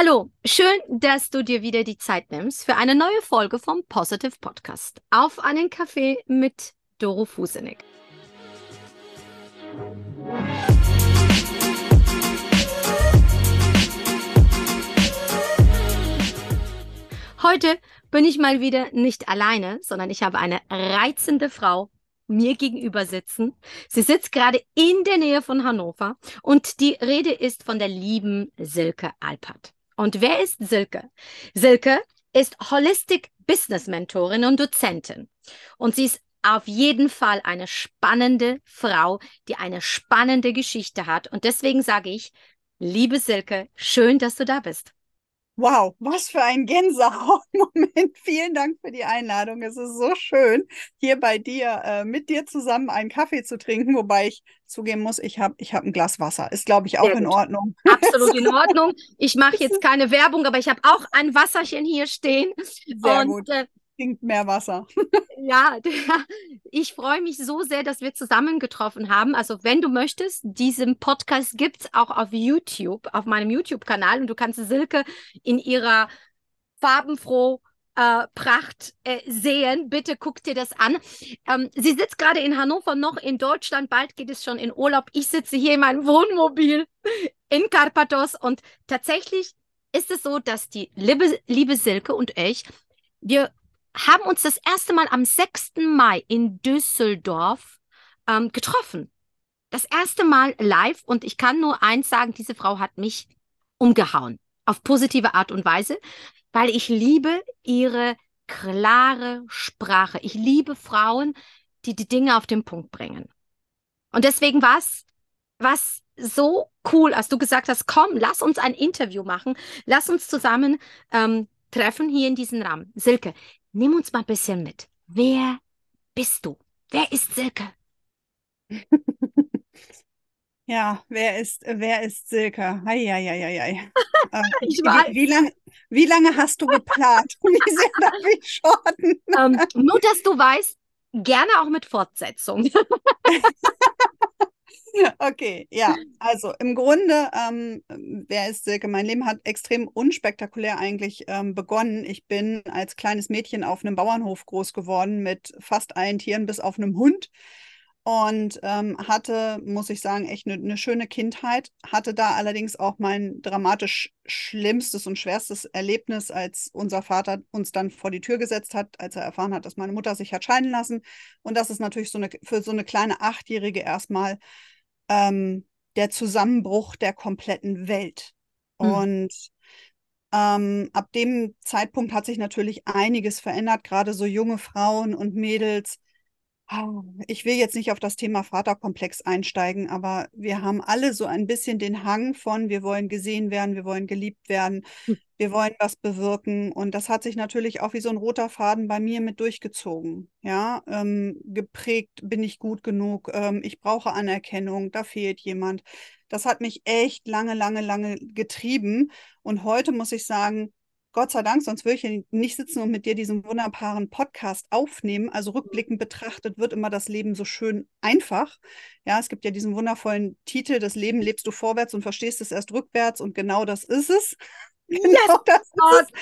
Hallo, schön, dass du dir wieder die Zeit nimmst für eine neue Folge vom Positive Podcast. Auf einen Kaffee mit Doro Fusenig. Heute bin ich mal wieder nicht alleine, sondern ich habe eine reizende Frau mir gegenüber sitzen. Sie sitzt gerade in der Nähe von Hannover und die Rede ist von der lieben Silke Alpert. Und wer ist Silke? Silke ist Holistic Business Mentorin und Dozentin. Und sie ist auf jeden Fall eine spannende Frau, die eine spannende Geschichte hat. Und deswegen sage ich, liebe Silke, schön, dass du da bist. Wow, was für ein Gänsehautmoment. Vielen Dank für die Einladung. Es ist so schön, hier bei dir, äh, mit dir zusammen einen Kaffee zu trinken, wobei ich zugeben muss, ich habe ich hab ein Glas Wasser. Ist, glaube ich, auch in Ordnung. Absolut in Ordnung. Ich mache jetzt keine Werbung, aber ich habe auch ein Wasserchen hier stehen. Sehr Und, gut. Äh, trinkt mehr Wasser. ja, ich freue mich so sehr, dass wir zusammengetroffen haben. Also, wenn du möchtest, diesen Podcast gibt es auch auf YouTube, auf meinem YouTube-Kanal. Und du kannst Silke in ihrer farbenfroh äh, Pracht äh, sehen. Bitte guck dir das an. Ähm, sie sitzt gerade in Hannover, noch in Deutschland. Bald geht es schon in Urlaub. Ich sitze hier in meinem Wohnmobil in Karpathos. Und tatsächlich ist es so, dass die liebe, liebe Silke und ich, wir haben uns das erste Mal am 6. Mai in Düsseldorf ähm, getroffen. Das erste Mal live und ich kann nur eins sagen, diese Frau hat mich umgehauen. Auf positive Art und Weise, weil ich liebe ihre klare Sprache. Ich liebe Frauen, die die Dinge auf den Punkt bringen. Und deswegen war es so cool, als du gesagt hast, komm, lass uns ein Interview machen, lass uns zusammen ähm, treffen hier in diesem Rahmen. Silke, nimm uns mal ein bisschen mit. Wer bist du? Wer ist Silke? Ja, wer ist, wer ist Silke? Eieieiei. äh, ich weiß. Wie, wie, lang, wie lange hast du geplant? wie sehr darf ich shorten? Ähm, nur, dass du weißt, gerne auch mit Fortsetzung. Okay, ja. Also im Grunde, ähm, wer ist Silke? Mein Leben hat extrem unspektakulär eigentlich ähm, begonnen. Ich bin als kleines Mädchen auf einem Bauernhof groß geworden mit fast allen Tieren bis auf einem Hund und ähm, hatte, muss ich sagen, echt eine ne schöne Kindheit. Hatte da allerdings auch mein dramatisch schlimmstes und schwerstes Erlebnis, als unser Vater uns dann vor die Tür gesetzt hat, als er erfahren hat, dass meine Mutter sich hat scheiden lassen. Und das ist natürlich so eine, für so eine kleine Achtjährige erstmal ähm, der Zusammenbruch der kompletten Welt. Mhm. Und ähm, ab dem Zeitpunkt hat sich natürlich einiges verändert, gerade so junge Frauen und Mädels. Ich will jetzt nicht auf das Thema Vaterkomplex einsteigen, aber wir haben alle so ein bisschen den Hang von, wir wollen gesehen werden, wir wollen geliebt werden. Hm wir wollen was bewirken. Und das hat sich natürlich auch wie so ein roter Faden bei mir mit durchgezogen. Ja, ähm, geprägt bin ich gut genug, ähm, ich brauche Anerkennung, da fehlt jemand. Das hat mich echt lange, lange, lange getrieben. Und heute muss ich sagen, Gott sei Dank, sonst würde ich hier nicht sitzen und mit dir diesen wunderbaren Podcast aufnehmen. Also rückblickend betrachtet wird immer das Leben so schön einfach. Ja, es gibt ja diesen wundervollen Titel, das Leben lebst du vorwärts und verstehst es erst rückwärts und genau das ist es. Genau yes, das ist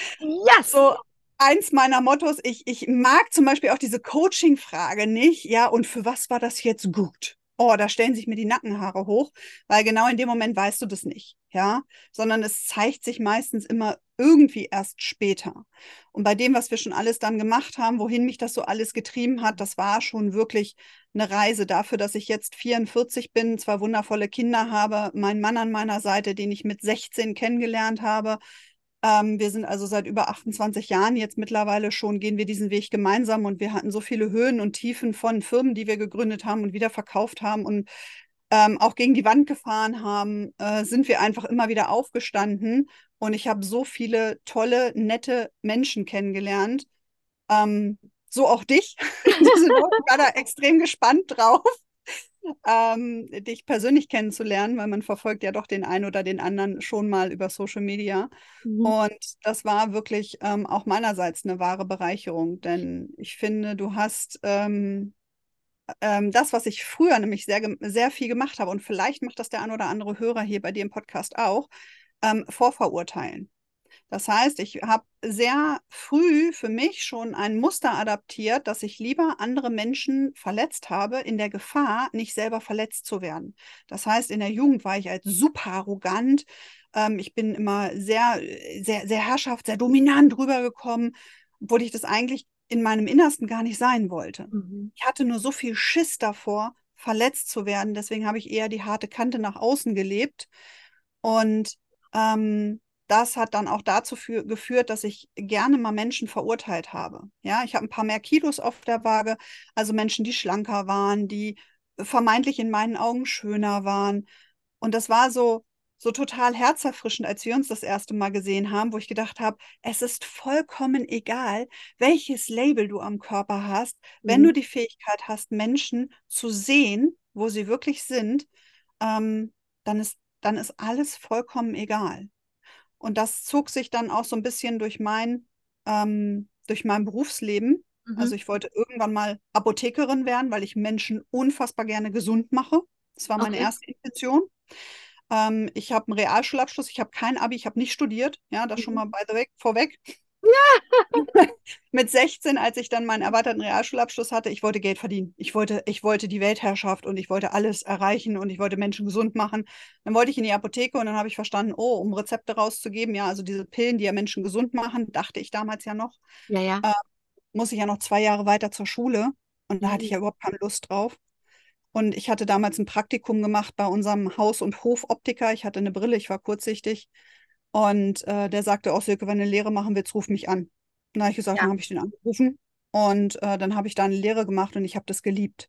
yes. so eins meiner Mottos. Ich, ich mag zum Beispiel auch diese Coaching-Frage nicht. Ja, und für was war das jetzt gut? Oh, da stellen sich mir die Nackenhaare hoch, weil genau in dem Moment weißt du das nicht, ja, sondern es zeigt sich meistens immer irgendwie erst später. Und bei dem, was wir schon alles dann gemacht haben, wohin mich das so alles getrieben hat, das war schon wirklich eine Reise dafür, dass ich jetzt 44 bin, zwei wundervolle Kinder habe, meinen Mann an meiner Seite, den ich mit 16 kennengelernt habe. Ähm, wir sind also seit über 28 Jahren jetzt mittlerweile schon, gehen wir diesen Weg gemeinsam und wir hatten so viele Höhen und Tiefen von Firmen, die wir gegründet haben und wieder verkauft haben und ähm, auch gegen die Wand gefahren haben, äh, sind wir einfach immer wieder aufgestanden und ich habe so viele tolle, nette Menschen kennengelernt. Ähm, so auch dich. ich war da extrem gespannt drauf, ähm, dich persönlich kennenzulernen, weil man verfolgt ja doch den einen oder den anderen schon mal über Social Media. Mhm. Und das war wirklich ähm, auch meinerseits eine wahre Bereicherung, denn ich finde, du hast ähm, ähm das, was ich früher nämlich sehr, sehr viel gemacht habe, und vielleicht macht das der ein oder andere Hörer hier bei dir im Podcast auch, ähm, Vorverurteilen. Das heißt, ich habe sehr früh für mich schon ein Muster adaptiert, dass ich lieber andere Menschen verletzt habe, in der Gefahr, nicht selber verletzt zu werden. Das heißt, in der Jugend war ich als super arrogant. Ähm, ich bin immer sehr, sehr, sehr herrschaft, sehr dominant rübergekommen, obwohl ich das eigentlich in meinem Innersten gar nicht sein wollte. Mhm. Ich hatte nur so viel Schiss davor, verletzt zu werden. Deswegen habe ich eher die harte Kante nach außen gelebt. Und ähm, das hat dann auch dazu für, geführt, dass ich gerne mal Menschen verurteilt habe. Ja, ich habe ein paar mehr Kilos auf der Waage, also Menschen, die schlanker waren, die vermeintlich in meinen Augen schöner waren. Und das war so, so total herzerfrischend, als wir uns das erste Mal gesehen haben, wo ich gedacht habe, es ist vollkommen egal, welches Label du am Körper hast, mhm. wenn du die Fähigkeit hast, Menschen zu sehen, wo sie wirklich sind, ähm, dann, ist, dann ist alles vollkommen egal. Und das zog sich dann auch so ein bisschen durch mein, ähm, durch mein Berufsleben. Mhm. Also ich wollte irgendwann mal Apothekerin werden, weil ich Menschen unfassbar gerne gesund mache. Das war meine okay. erste Intention. Ähm, ich habe einen Realschulabschluss, ich habe kein Abi, ich habe nicht studiert. Ja, das mhm. schon mal by the way vorweg. Ja. Mit 16, als ich dann meinen erweiterten Realschulabschluss hatte, ich wollte Geld verdienen. Ich wollte, ich wollte die Weltherrschaft und ich wollte alles erreichen und ich wollte Menschen gesund machen. Dann wollte ich in die Apotheke und dann habe ich verstanden, oh, um Rezepte rauszugeben, ja, also diese Pillen, die ja Menschen gesund machen, dachte ich damals ja noch, ja, ja. Äh, muss ich ja noch zwei Jahre weiter zur Schule. Und da hatte ich mhm. ja überhaupt keine Lust drauf. Und ich hatte damals ein Praktikum gemacht bei unserem Haus- und Hofoptiker. Ich hatte eine Brille, ich war kurzsichtig. Und äh, der sagte auch, Silke, wenn du eine Lehre machen willst, ruf mich an. Dann habe ich gesagt, ja. dann habe ich den angerufen. Und äh, dann habe ich da eine Lehre gemacht und ich habe das geliebt.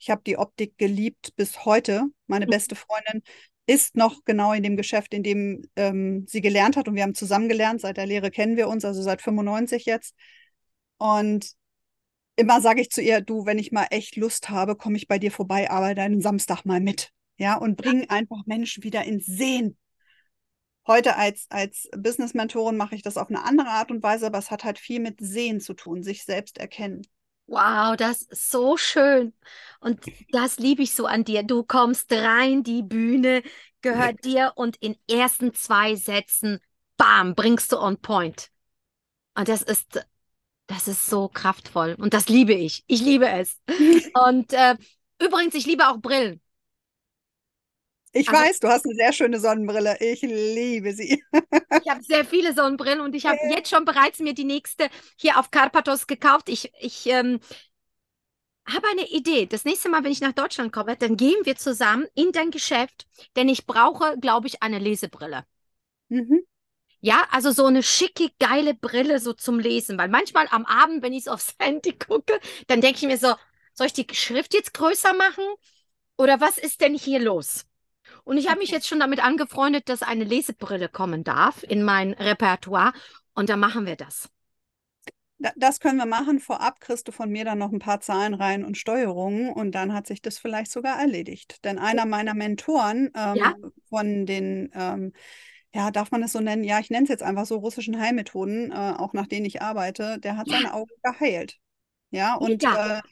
Ich habe die Optik geliebt bis heute. Meine mhm. beste Freundin ist noch genau in dem Geschäft, in dem ähm, sie gelernt hat. Und wir haben zusammen gelernt. Seit der Lehre kennen wir uns, also seit 95 jetzt. Und immer sage ich zu ihr, du, wenn ich mal echt Lust habe, komme ich bei dir vorbei, arbeite einen Samstag mal mit. Ja, und bringe einfach Menschen wieder ins Sehen. Heute als, als Business-Mentorin mache ich das auf eine andere Art und Weise, aber es hat halt viel mit Sehen zu tun, sich selbst erkennen. Wow, das ist so schön. Und das liebe ich so an dir. Du kommst rein, die Bühne gehört dir und in ersten zwei Sätzen, bam, bringst du on point. Und das ist das ist so kraftvoll und das liebe ich. Ich liebe es. und äh, übrigens, ich liebe auch Brillen. Ich also, weiß, du hast eine sehr schöne Sonnenbrille. Ich liebe sie. ich habe sehr viele Sonnenbrillen und ich habe ja. jetzt schon bereits mir die nächste hier auf Karpathos gekauft. Ich, ich ähm, habe eine Idee. Das nächste Mal, wenn ich nach Deutschland komme, dann gehen wir zusammen in dein Geschäft, denn ich brauche, glaube ich, eine Lesebrille. Mhm. Ja, also so eine schicke, geile Brille so zum Lesen. Weil manchmal am Abend, wenn ich so aufs Handy gucke, dann denke ich mir so, soll ich die Schrift jetzt größer machen? Oder was ist denn hier los? Und ich habe mich jetzt schon damit angefreundet, dass eine Lesebrille kommen darf in mein Repertoire. Und dann machen wir das. Das können wir machen. Vorab kriegst du von mir dann noch ein paar Zahlen rein und Steuerungen und dann hat sich das vielleicht sogar erledigt. Denn einer meiner Mentoren ähm, ja? von den ähm, ja, darf man das so nennen? Ja, ich nenne es jetzt einfach so russischen Heilmethoden, äh, auch nach denen ich arbeite, der hat ja. seine Augen geheilt. Ja, und ja. Äh,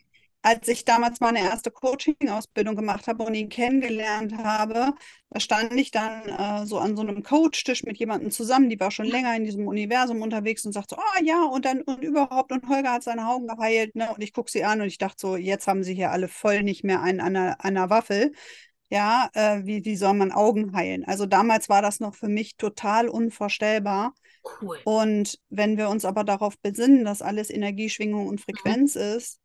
als ich damals meine erste Coaching-Ausbildung gemacht habe und ihn kennengelernt habe, da stand ich dann äh, so an so einem Coach-Tisch mit jemandem zusammen, die war schon länger in diesem Universum unterwegs und sagte so, oh ja, und dann und überhaupt, und Holger hat seine Augen geheilt, ne? Und ich gucke sie an und ich dachte so, jetzt haben sie hier alle voll nicht mehr einen an einer, einer Waffel ja, äh, wie, wie soll man Augen heilen? Also damals war das noch für mich total unvorstellbar. Cool. Und wenn wir uns aber darauf besinnen, dass alles Energieschwingung und mhm. Frequenz mhm. ist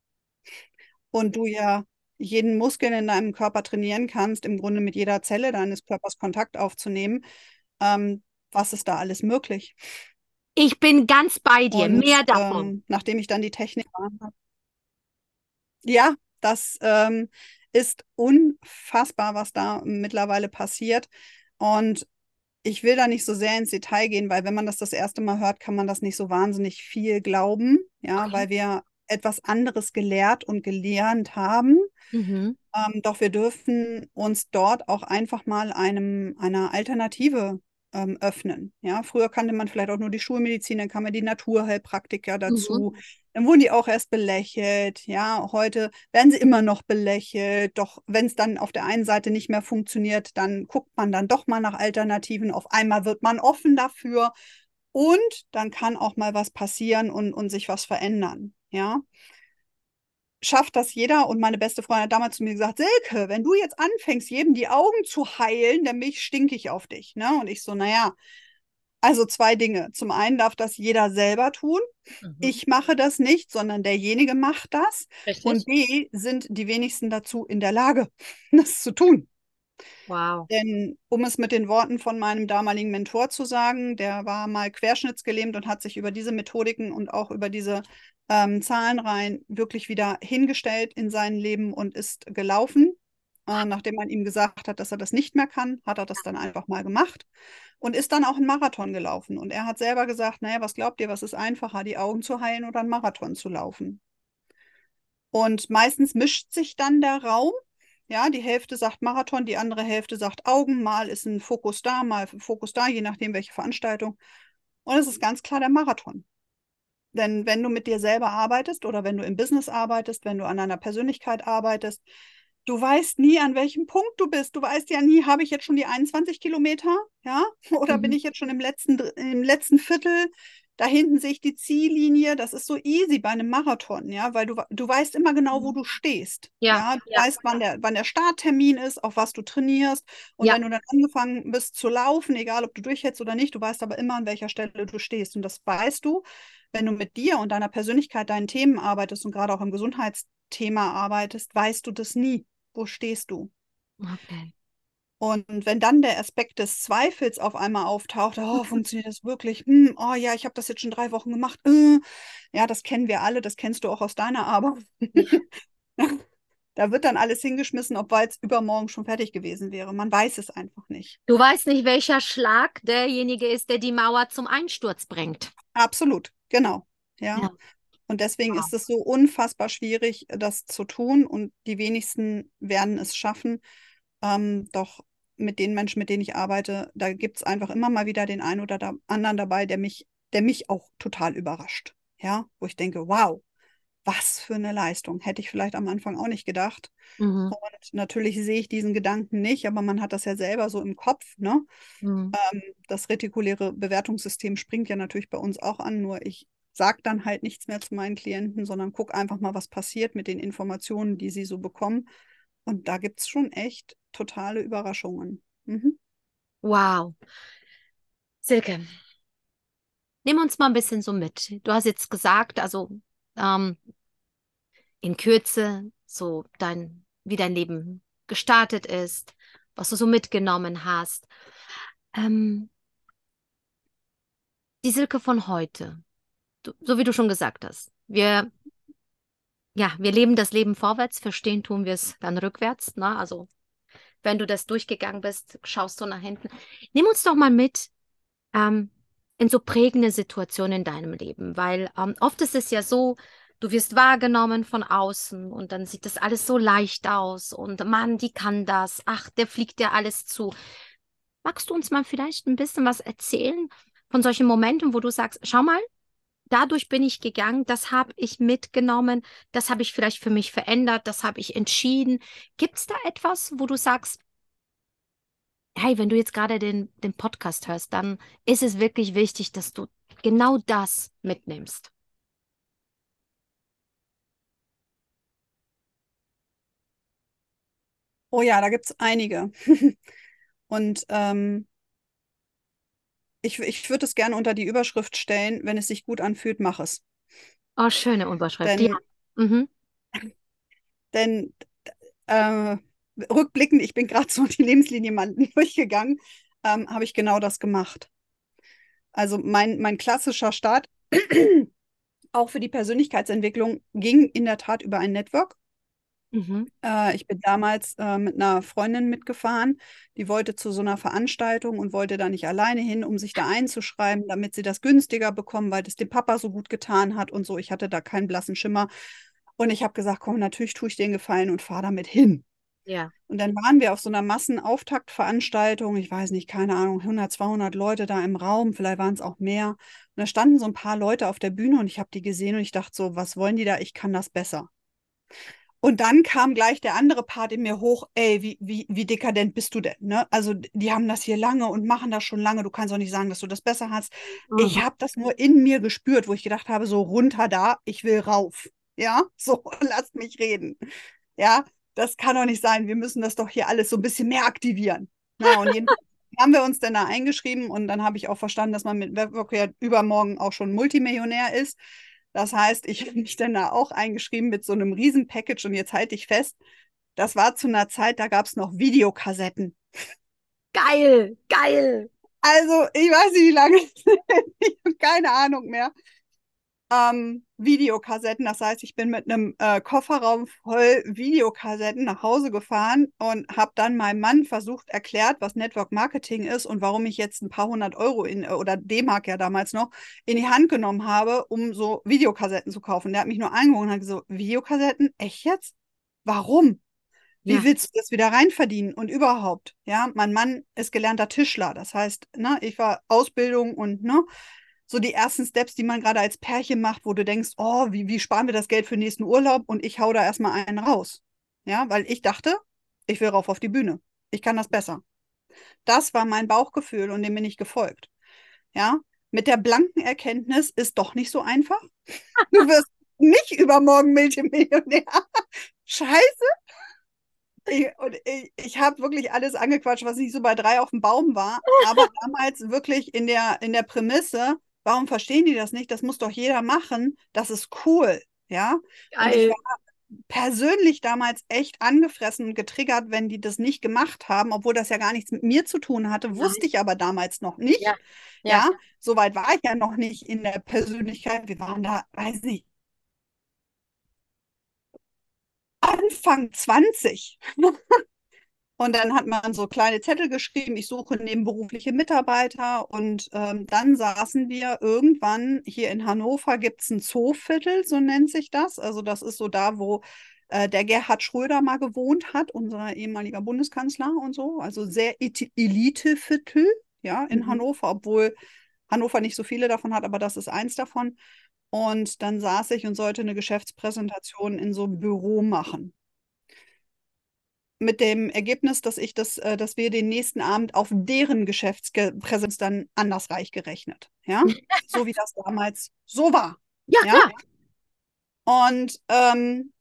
und du ja jeden Muskel in deinem Körper trainieren kannst, im Grunde mit jeder Zelle deines Körpers Kontakt aufzunehmen, ähm, was ist da alles möglich? Ich bin ganz bei dir, und, mehr davon. Ähm, nachdem ich dann die Technik habe. Ja, das, ähm, ist unfassbar, was da mittlerweile passiert. Und ich will da nicht so sehr ins Detail gehen, weil wenn man das das erste Mal hört, kann man das nicht so wahnsinnig viel glauben, ja, okay. weil wir etwas anderes gelehrt und gelernt haben. Mhm. Ähm, doch wir dürfen uns dort auch einfach mal einem, einer Alternative ähm, öffnen. Ja, früher kannte man vielleicht auch nur die Schulmedizin, dann kam ja die Naturheilpraktiker dazu. Mhm. Dann wurden die auch erst belächelt. Ja, heute werden sie immer noch belächelt. Doch wenn es dann auf der einen Seite nicht mehr funktioniert, dann guckt man dann doch mal nach Alternativen. Auf einmal wird man offen dafür. Und dann kann auch mal was passieren und, und sich was verändern. Ja. Schafft das jeder? Und meine beste Freundin hat damals zu mir gesagt: Silke, wenn du jetzt anfängst, jedem die Augen zu heilen, dann bin ich stinkig auf dich. Ne? Und ich so, naja, also zwei Dinge. Zum einen darf das jeder selber tun. Mhm. Ich mache das nicht, sondern derjenige macht das. Richtig. Und B sind die wenigsten dazu in der Lage, das zu tun. Wow. Denn um es mit den Worten von meinem damaligen Mentor zu sagen, der war mal querschnittsgelähmt und hat sich über diese Methodiken und auch über diese ähm, Zahlenreihen wirklich wieder hingestellt in sein Leben und ist gelaufen. Äh, nachdem man ihm gesagt hat, dass er das nicht mehr kann, hat er das dann einfach mal gemacht und ist dann auch einen Marathon gelaufen. Und er hat selber gesagt, naja, was glaubt ihr, was ist einfacher, die Augen zu heilen oder einen Marathon zu laufen? Und meistens mischt sich dann der Raum ja, die Hälfte sagt Marathon, die andere Hälfte sagt Augen. Mal ist ein Fokus da, mal Fokus da, je nachdem, welche Veranstaltung. Und es ist ganz klar der Marathon. Denn wenn du mit dir selber arbeitest oder wenn du im Business arbeitest, wenn du an einer Persönlichkeit arbeitest, du weißt nie, an welchem Punkt du bist. Du weißt ja nie, habe ich jetzt schon die 21 Kilometer, ja, oder mhm. bin ich jetzt schon im letzten, im letzten Viertel? Da hinten sehe ich die Ziellinie, das ist so easy bei einem Marathon, ja, weil du, du weißt immer genau, wo mhm. du stehst. Ja, ja du ja. weißt, wann der, wann der Starttermin ist, auf was du trainierst. Und ja. wenn du dann angefangen bist zu laufen, egal ob du durchhältst oder nicht, du weißt aber immer, an welcher Stelle du stehst. Und das weißt du, wenn du mit dir und deiner Persönlichkeit, deinen Themen arbeitest und gerade auch im Gesundheitsthema arbeitest, weißt du das nie. Wo stehst du? Okay. Und wenn dann der Aspekt des Zweifels auf einmal auftaucht, oh, funktioniert das wirklich? Hm, oh ja, ich habe das jetzt schon drei Wochen gemacht. Äh. Ja, das kennen wir alle, das kennst du auch aus deiner Arbeit. da wird dann alles hingeschmissen, obwohl es übermorgen schon fertig gewesen wäre. Man weiß es einfach nicht. Du weißt nicht, welcher Schlag derjenige ist, der die Mauer zum Einsturz bringt. Absolut, genau. Ja. ja. Und deswegen wow. ist es so unfassbar schwierig, das zu tun. Und die wenigsten werden es schaffen. Ähm, doch mit den Menschen, mit denen ich arbeite, da gibt es einfach immer mal wieder den einen oder da anderen dabei, der mich, der mich auch total überrascht. Ja, wo ich denke, wow, was für eine Leistung. Hätte ich vielleicht am Anfang auch nicht gedacht. Mhm. Und natürlich sehe ich diesen Gedanken nicht, aber man hat das ja selber so im Kopf. Ne? Mhm. Ähm, das retikuläre Bewertungssystem springt ja natürlich bei uns auch an, nur ich sage dann halt nichts mehr zu meinen Klienten, sondern gucke einfach mal, was passiert mit den Informationen, die sie so bekommen. Und da gibt es schon echt totale Überraschungen. Mhm. Wow. Silke, nimm uns mal ein bisschen so mit. Du hast jetzt gesagt, also ähm, in Kürze, so dein, wie dein Leben gestartet ist, was du so mitgenommen hast. Ähm, die Silke von heute, du, so wie du schon gesagt hast, wir ja, wir leben das Leben vorwärts, verstehen tun wir es dann rückwärts. Ne? Also wenn du das durchgegangen bist, schaust du nach hinten. Nimm uns doch mal mit ähm, in so prägende Situationen in deinem Leben, weil ähm, oft ist es ja so, du wirst wahrgenommen von außen und dann sieht das alles so leicht aus und Mann, die kann das, ach, der fliegt dir alles zu. Magst du uns mal vielleicht ein bisschen was erzählen von solchen Momenten, wo du sagst, schau mal, dadurch bin ich gegangen, das habe ich mitgenommen, das habe ich vielleicht für mich verändert, das habe ich entschieden. Gibt es da etwas, wo du sagst, hey, wenn du jetzt gerade den, den Podcast hörst, dann ist es wirklich wichtig, dass du genau das mitnimmst? Oh ja, da gibt es einige. Und ähm, ich, ich würde es gerne unter die Überschrift stellen, wenn es sich gut anfühlt, mach es. Oh, schöne Überschrift. Denn, ja. Mhm. denn äh, rückblickend, ich bin gerade so die Lebenslinie mal durchgegangen, ähm, habe ich genau das gemacht. Also mein, mein klassischer Start, auch für die Persönlichkeitsentwicklung, ging in der Tat über ein Network. Mhm. Äh, ich bin damals äh, mit einer Freundin mitgefahren, die wollte zu so einer Veranstaltung und wollte da nicht alleine hin, um sich da einzuschreiben, damit sie das günstiger bekommen, weil das dem Papa so gut getan hat und so. Ich hatte da keinen blassen Schimmer. Und ich habe gesagt, komm, natürlich tue ich dir den Gefallen und fahre damit hin. Ja. Und dann waren wir auf so einer Massenauftaktveranstaltung, ich weiß nicht, keine Ahnung, 100, 200 Leute da im Raum, vielleicht waren es auch mehr. Und da standen so ein paar Leute auf der Bühne und ich habe die gesehen und ich dachte so, was wollen die da? Ich kann das besser. Und dann kam gleich der andere Part in mir hoch, ey, wie, wie, wie dekadent bist du denn? Ne? Also die haben das hier lange und machen das schon lange. Du kannst auch nicht sagen, dass du das besser hast. Mhm. Ich habe das nur in mir gespürt, wo ich gedacht habe, so runter da, ich will rauf. Ja, so, lasst mich reden. Ja, das kann doch nicht sein. Wir müssen das doch hier alles so ein bisschen mehr aktivieren. Ja, und jedenfalls haben wir uns dann da eingeschrieben und dann habe ich auch verstanden, dass man mit Webwork ja übermorgen auch schon Multimillionär ist. Das heißt, ich habe mich dann da auch eingeschrieben mit so einem riesen Package und jetzt halte ich fest, das war zu einer Zeit, da gab es noch Videokassetten. Geil, geil. Also, ich weiß nicht, wie lange, ich habe keine Ahnung mehr ähm, Videokassetten. Das heißt, ich bin mit einem äh, Kofferraum voll Videokassetten nach Hause gefahren und habe dann meinem Mann versucht, erklärt, was Network Marketing ist und warum ich jetzt ein paar hundert Euro in, oder D-Mark ja damals noch in die Hand genommen habe, um so Videokassetten zu kaufen. Der hat mich nur angeguckt und hat gesagt, Videokassetten? Echt jetzt? Warum? Wie ja. willst du das wieder reinverdienen? Und überhaupt, ja, mein Mann ist gelernter Tischler. Das heißt, ne, ich war Ausbildung und ne, so die ersten Steps, die man gerade als Pärchen macht, wo du denkst, oh, wie, wie sparen wir das Geld für den nächsten Urlaub? Und ich hau da erstmal einen raus. Ja, weil ich dachte, ich will rauf auf die Bühne. Ich kann das besser. Das war mein Bauchgefühl und dem bin ich gefolgt. Ja, mit der blanken Erkenntnis ist doch nicht so einfach. Du wirst nicht übermorgen Multimillionär. Scheiße. Ich, und ich, ich habe wirklich alles angequatscht, was nicht so bei drei auf dem Baum war, aber damals wirklich in der, in der Prämisse, Warum verstehen die das nicht? Das muss doch jeder machen. Das ist cool. Ja. Ich war persönlich damals echt angefressen und getriggert, wenn die das nicht gemacht haben, obwohl das ja gar nichts mit mir zu tun hatte, wusste ich aber damals noch nicht. Ja, ja. ja. soweit war ich ja noch nicht in der Persönlichkeit. Wir waren da, weiß nicht, Anfang 20. Und dann hat man so kleine Zettel geschrieben, ich suche nebenberufliche Mitarbeiter. Und ähm, dann saßen wir irgendwann hier in Hannover, gibt es ein Zooviertel, so nennt sich das. Also das ist so da, wo äh, der Gerhard Schröder mal gewohnt hat, unser ehemaliger Bundeskanzler und so. Also sehr Eliteviertel, ja, in mhm. Hannover, obwohl Hannover nicht so viele davon hat, aber das ist eins davon. Und dann saß ich und sollte eine Geschäftspräsentation in so einem Büro machen mit dem Ergebnis, dass ich das, äh, dass wir den nächsten Abend auf deren Geschäftspräsenz dann anders reich gerechnet. Ja, so wie das damals so war. Ja, ja? klar. Und ähm,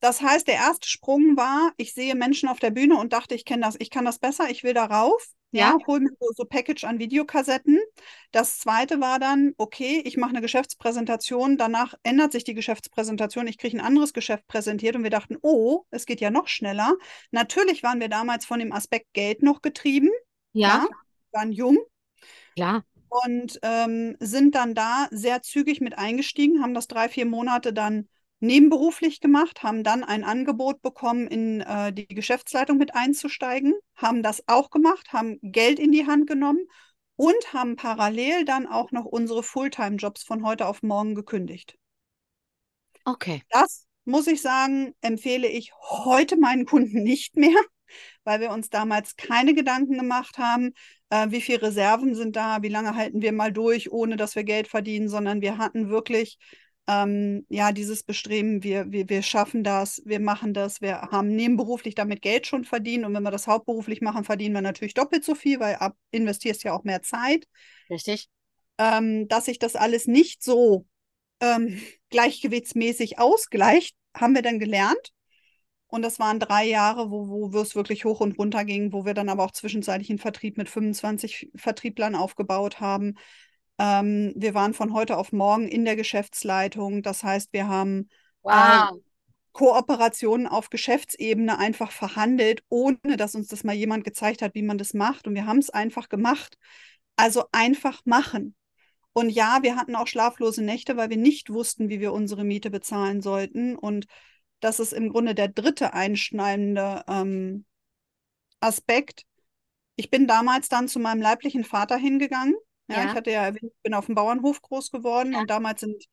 das heißt, der erste Sprung war, ich sehe Menschen auf der Bühne und dachte, ich kenne das, ich kann das besser, ich will da rauf. Ja, ja hol mir so, so Package an Videokassetten. Das zweite war dann, okay, ich mache eine Geschäftspräsentation, danach ändert sich die Geschäftspräsentation, ich kriege ein anderes Geschäft präsentiert und wir dachten, oh, es geht ja noch schneller. Natürlich waren wir damals von dem Aspekt Geld noch getrieben. Ja. ja waren jung. Ja. Und ähm, sind dann da sehr zügig mit eingestiegen, haben das drei, vier Monate dann nebenberuflich gemacht, haben dann ein Angebot bekommen, in äh, die Geschäftsleitung mit einzusteigen, haben das auch gemacht, haben Geld in die Hand genommen und haben parallel dann auch noch unsere Fulltime-Jobs von heute auf morgen gekündigt. Okay. Das muss ich sagen, empfehle ich heute meinen Kunden nicht mehr, weil wir uns damals keine Gedanken gemacht haben, äh, wie viele Reserven sind da, wie lange halten wir mal durch, ohne dass wir Geld verdienen, sondern wir hatten wirklich ähm, ja, dieses Bestreben, wir, wir, wir schaffen das, wir machen das, wir haben nebenberuflich damit Geld schon verdient und wenn wir das hauptberuflich machen, verdienen wir natürlich doppelt so viel, weil ab investierst ja auch mehr Zeit. Richtig. Ähm, dass sich das alles nicht so ähm, gleichgewichtsmäßig ausgleicht, haben wir dann gelernt. Und das waren drei Jahre, wo, wo es wirklich hoch und runter ging, wo wir dann aber auch zwischenzeitlich einen Vertrieb mit 25 Vertrieblern aufgebaut haben, ähm, wir waren von heute auf morgen in der Geschäftsleitung. Das heißt, wir haben äh, wow. äh, Kooperationen auf Geschäftsebene einfach verhandelt, ohne dass uns das mal jemand gezeigt hat, wie man das macht. Und wir haben es einfach gemacht. Also einfach machen. Und ja, wir hatten auch schlaflose Nächte, weil wir nicht wussten, wie wir unsere Miete bezahlen sollten. Und das ist im Grunde der dritte einschneidende ähm, Aspekt. Ich bin damals dann zu meinem leiblichen Vater hingegangen ja, ja, ich hatte ja erwähnt, ich bin auf dem Bauernhof groß geworden ja. und damals sind,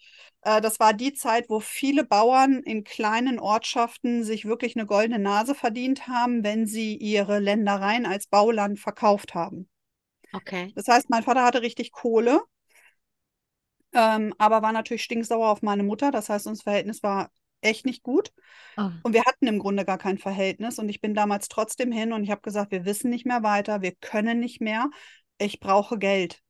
äh, das war die Zeit, wo viele Bauern in kleinen Ortschaften sich wirklich eine goldene Nase verdient haben, wenn sie ihre Ländereien als Bauland verkauft haben. Okay. Das heißt, mein Vater hatte richtig Kohle, ähm, aber war natürlich stinksauer auf meine Mutter. Das heißt, unser Verhältnis war echt nicht gut. Oh. Und wir hatten im Grunde gar kein Verhältnis. Und ich bin damals trotzdem hin und ich habe gesagt, wir wissen nicht mehr weiter, wir können nicht mehr. Ich brauche Geld.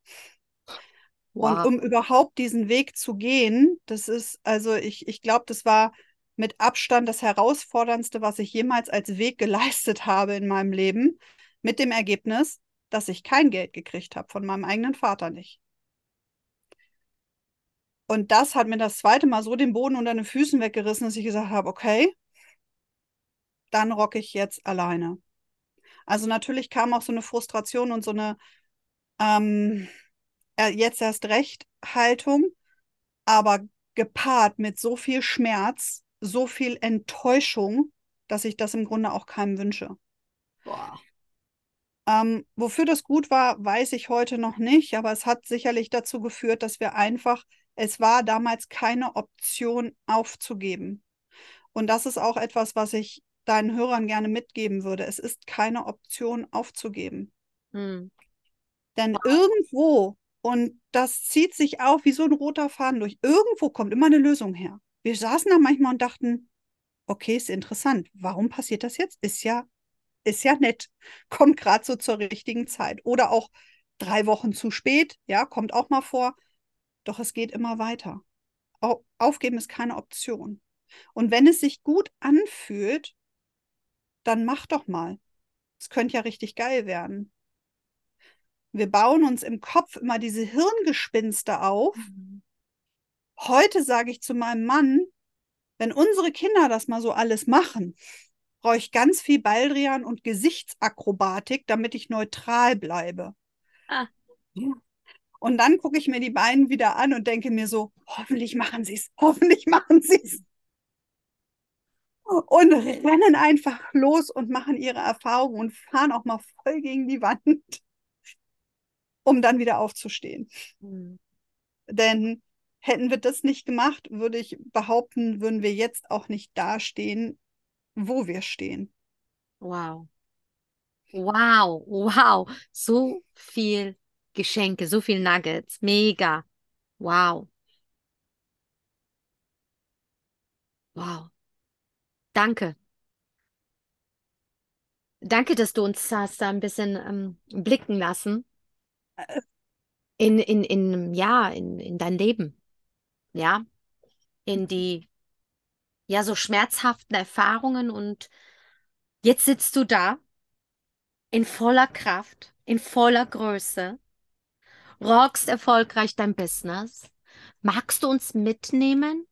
Und Wow. um überhaupt diesen Weg zu gehen, das ist, also ich, ich glaube, das war mit Abstand das Herausforderndste, was ich jemals als Weg geleistet habe in meinem Leben, mit dem Ergebnis, dass ich kein Geld gekriegt habe, von meinem eigenen Vater nicht. Und das hat mir das zweite Mal so den Boden unter den Füßen weggerissen, dass ich gesagt habe, okay, dann rocke ich jetzt alleine. Also natürlich kam auch so eine Frustration und so eine ähm, äh, jetzt erst recht Haltung, aber gepaart mit so viel Schmerz, so viel Enttäuschung, dass ich das im Grunde auch keinem wünsche. Boah. Ähm, wofür das gut war, weiß ich heute noch nicht, aber es hat sicherlich dazu geführt, dass wir einfach, es war damals keine Option aufzugeben. Und das ist auch etwas, was ich deinen Hörern gerne mitgeben würde. Es ist keine Option aufzugeben. Hm. Denn irgendwo, und das zieht sich auf wie so ein roter Faden durch, irgendwo kommt immer eine Lösung her. Wir saßen da manchmal und dachten, okay, ist interessant. Warum passiert das jetzt? Ist ja, ist ja nett. Kommt gerade so zur richtigen Zeit. Oder auch drei Wochen zu spät, ja, kommt auch mal vor. Doch es geht immer weiter. Au- Aufgeben ist keine Option. Und wenn es sich gut anfühlt, dann mach doch mal. Es könnte ja richtig geil werden. Wir bauen uns im Kopf immer diese Hirngespinste auf. Heute sage ich zu meinem Mann, wenn unsere Kinder das mal so alles machen, brauche ich ganz viel Baldrian und Gesichtsakrobatik, damit ich neutral bleibe. Ah. Und dann gucke ich mir die beiden wieder an und denke mir so, hoffentlich machen sie es, hoffentlich machen sie es. Und rennen einfach los und machen ihre Erfahrungen und fahren auch mal voll gegen die Wand, um dann wieder aufzustehen. Hm. Denn hätten wir das nicht gemacht, würde ich behaupten, würden wir jetzt auch nicht dastehen, wo wir stehen. Wow. Wow, wow. So viel Geschenke, so viel Nuggets. Mega. Wow. Wow. Danke. Danke, dass du uns hast da ein bisschen ähm, blicken lassen in, in, in, ja, in, in dein Leben. Ja, in die, ja, so schmerzhaften Erfahrungen und jetzt sitzt du da in voller Kraft, in voller Größe, rockst erfolgreich dein Business. Magst du uns mitnehmen,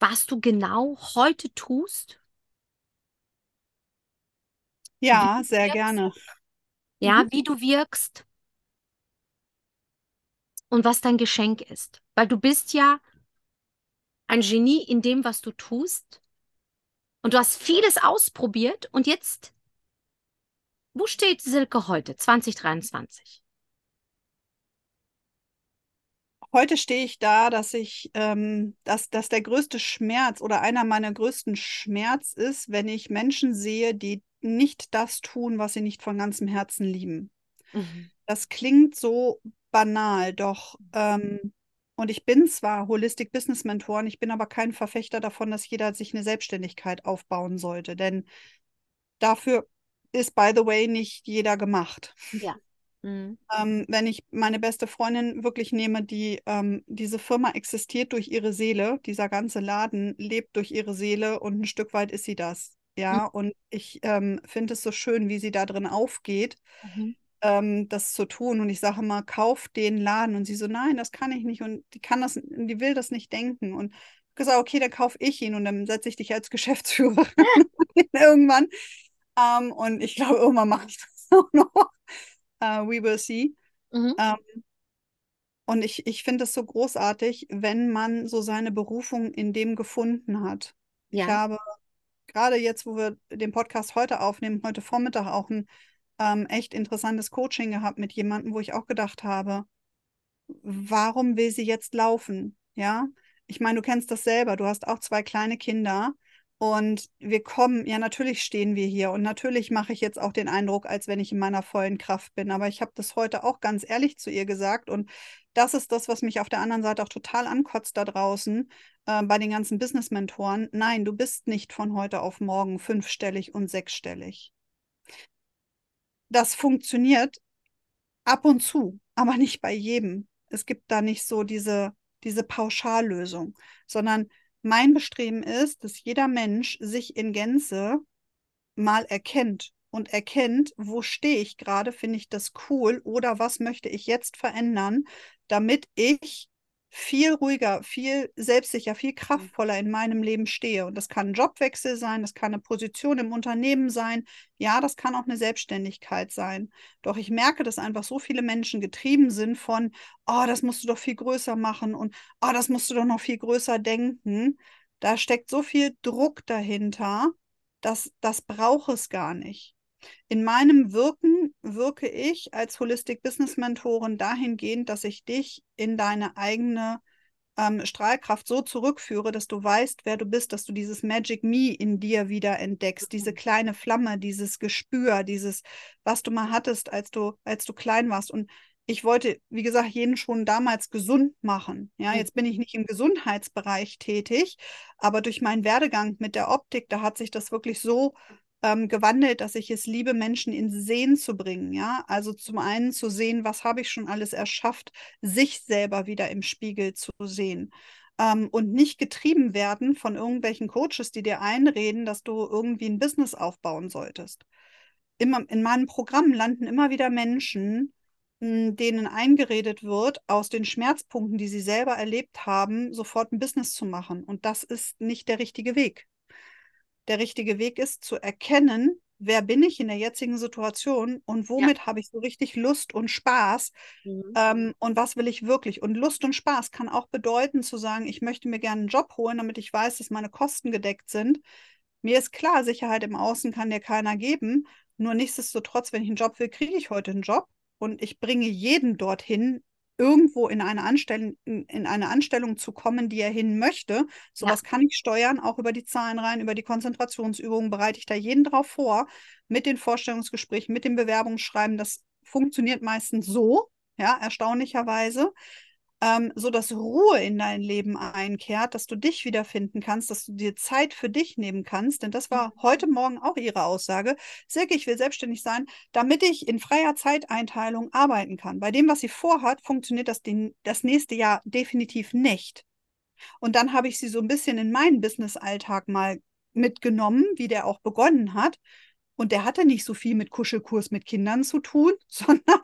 was du genau heute tust? Ja, sehr gerne. Ja, Mhm. wie du wirkst und was dein Geschenk ist. Weil du bist ja ein Genie in dem, was du tust. Und du hast vieles ausprobiert und jetzt, wo steht Silke heute, 2023? Heute stehe ich da, dass ich, ähm, dass, dass der größte Schmerz oder einer meiner größten Schmerz ist, wenn ich Menschen sehe, die nicht das tun, was sie nicht von ganzem Herzen lieben. Mhm. Das klingt so banal, doch, ähm, und ich bin zwar Holistic Business Mentorin, ich bin aber kein Verfechter davon, dass jeder sich eine Selbstständigkeit aufbauen sollte, denn dafür ist, by the way, nicht jeder gemacht. Ja. Mhm. Ähm, wenn ich meine beste Freundin wirklich nehme, die ähm, diese Firma existiert durch ihre Seele, dieser ganze Laden lebt durch ihre Seele und ein Stück weit ist sie das. Ja, und ich ähm, finde es so schön, wie sie da drin aufgeht, Mhm. Ähm, das zu tun. Und ich sage mal, kauf den Laden. Und sie so, nein, das kann ich nicht. Und die kann das, die will das nicht denken. Und ich gesagt, okay, dann kaufe ich ihn und dann setze ich dich als Geschäftsführerin irgendwann. Ähm, und ich glaube, irgendwann mache ich das auch noch. Uh, we will see. Mhm. Ähm, und ich, ich finde es so großartig, wenn man so seine Berufung in dem gefunden hat. Ich Ja. habe gerade jetzt, wo wir den Podcast heute aufnehmen, heute Vormittag auch ein ähm, echt interessantes Coaching gehabt mit jemandem, wo ich auch gedacht habe, warum will sie jetzt laufen? Ja, ich meine, du kennst das selber. Du hast auch zwei kleine Kinder Und wir kommen, ja, natürlich stehen wir hier und natürlich mache ich jetzt auch den Eindruck, als wenn ich in meiner vollen Kraft bin. Aber ich habe das heute auch ganz ehrlich zu ihr gesagt. Und das ist das, was mich auf der anderen Seite auch total ankotzt da draußen äh, bei den ganzen Business-Mentoren. Nein, du bist nicht von heute auf morgen fünfstellig und sechsstellig. Das funktioniert ab und zu, aber nicht bei jedem. Es gibt da nicht so diese, diese Pauschallösung, sondern mein Bestreben ist, dass jeder Mensch sich in Gänze mal erkennt und erkennt, wo stehe ich gerade, finde ich das cool oder was möchte ich jetzt verändern, damit ich viel ruhiger, viel selbstsicher, viel kraftvoller in meinem Leben stehe. Und das kann ein Jobwechsel sein, das kann eine Position im Unternehmen sein, ja, das kann auch eine Selbstständigkeit sein. Doch ich merke, dass einfach so viele Menschen getrieben sind von, oh, das musst du doch viel größer machen und oh, das musst du doch noch viel größer denken. Da steckt so viel Druck dahinter, dass das braucht es gar nicht. In meinem Wirken wirke ich als Holistic Business Mentorin dahingehend, dass ich dich in deine eigene ähm, Strahlkraft so zurückführe, dass du weißt, wer du bist, dass du dieses Magic Me in dir wieder entdeckst, diese mhm. kleine Flamme, dieses Gespür, dieses, was du mal hattest, als du, als du klein warst. Und ich wollte, wie gesagt, jeden schon damals gesund machen. Ja, jetzt bin ich nicht im Gesundheitsbereich tätig, aber durch meinen Werdegang mit der Optik, da hat sich das wirklich so ähm, gewandelt, dass ich es liebe, Menschen in Sehen zu bringen. Ja, also zum einen zu sehen, was habe ich schon alles erschafft, sich selber wieder im Spiegel zu sehen. Ähm, und nicht getrieben werden von irgendwelchen Coaches, die dir einreden, dass du irgendwie ein Business aufbauen solltest. Immer, in meinem Programm landen immer wieder Menschen, hm, denen eingeredet wird, aus den Schmerzpunkten, die sie selber erlebt haben, sofort ein Business zu machen. Und das ist nicht der richtige Weg der richtige Weg ist, zu erkennen, wer bin ich in der jetzigen Situation und womit ja. habe ich so richtig Lust und Spaß mhm. ähm, und was will ich wirklich. Und Lust und Spaß kann auch bedeuten zu sagen, ich möchte mir gerne einen Job holen, damit ich weiß, dass meine Kosten gedeckt sind. Mir ist klar, Sicherheit im Außen kann dir keiner geben. Nur nichtsdestotrotz, wenn ich einen Job will, kriege ich heute einen Job und ich bringe jeden dorthin, irgendwo in eine Anstellung, in eine Anstellung zu kommen, die er hin möchte. Sowas ja. kann ich steuern, auch über die Zahlen rein, über die Konzentrationsübungen bereite ich da jeden drauf vor, mit den Vorstellungsgesprächen, mit dem Bewerbungsschreiben. Das funktioniert meistens so, ja, erstaunlicherweise ähm, so dass Ruhe in dein Leben einkehrt, dass du dich wiederfinden kannst, dass du dir Zeit für dich nehmen kannst. Denn das war mhm. heute Morgen auch ihre Aussage. Silke, ich will selbstständig sein, damit ich in freier Zeiteinteilung arbeiten kann. Bei dem, was sie vorhat, funktioniert das den, das nächste Jahr definitiv nicht. Und dann habe ich sie so ein bisschen in meinen Business-Alltag mal mitgenommen, wie der auch begonnen hat. Und der hatte nicht so viel mit Kuschelkurs mit Kindern zu tun, sondern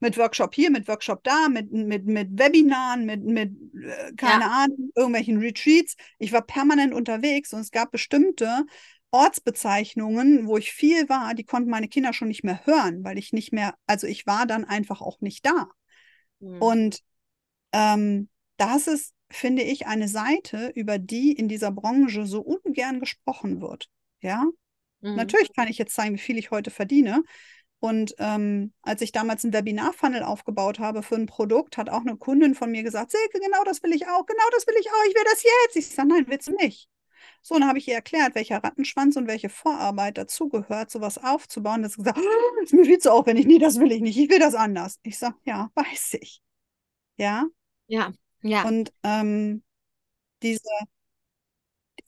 mit Workshop hier, mit Workshop da, mit, mit, mit Webinaren, mit, mit äh, keine ja. Ahnung, irgendwelchen Retreats. Ich war permanent unterwegs und es gab bestimmte Ortsbezeichnungen, wo ich viel war, die konnten meine Kinder schon nicht mehr hören, weil ich nicht mehr, also ich war dann einfach auch nicht da. Mhm. Und ähm, das ist, finde ich, eine Seite, über die in dieser Branche so ungern gesprochen wird. Ja, Mhm. Natürlich kann ich jetzt zeigen, wie viel ich heute verdiene. Und ähm, als ich damals ein Webinar-Funnel aufgebaut habe für ein Produkt, hat auch eine Kundin von mir gesagt, Silke, genau das will ich auch, genau das will ich auch, ich will das jetzt. Ich sage, nein, willst du nicht. So, dann habe ich ihr erklärt, welcher Rattenschwanz und welche Vorarbeit dazugehört, sowas aufzubauen. Das gesagt, oh, ist mir viel zu aufwendig. Nee, das will ich nicht. Ich will das anders. Ich sage, ja, weiß ich. Ja. Ja, ja. Und ähm, diese,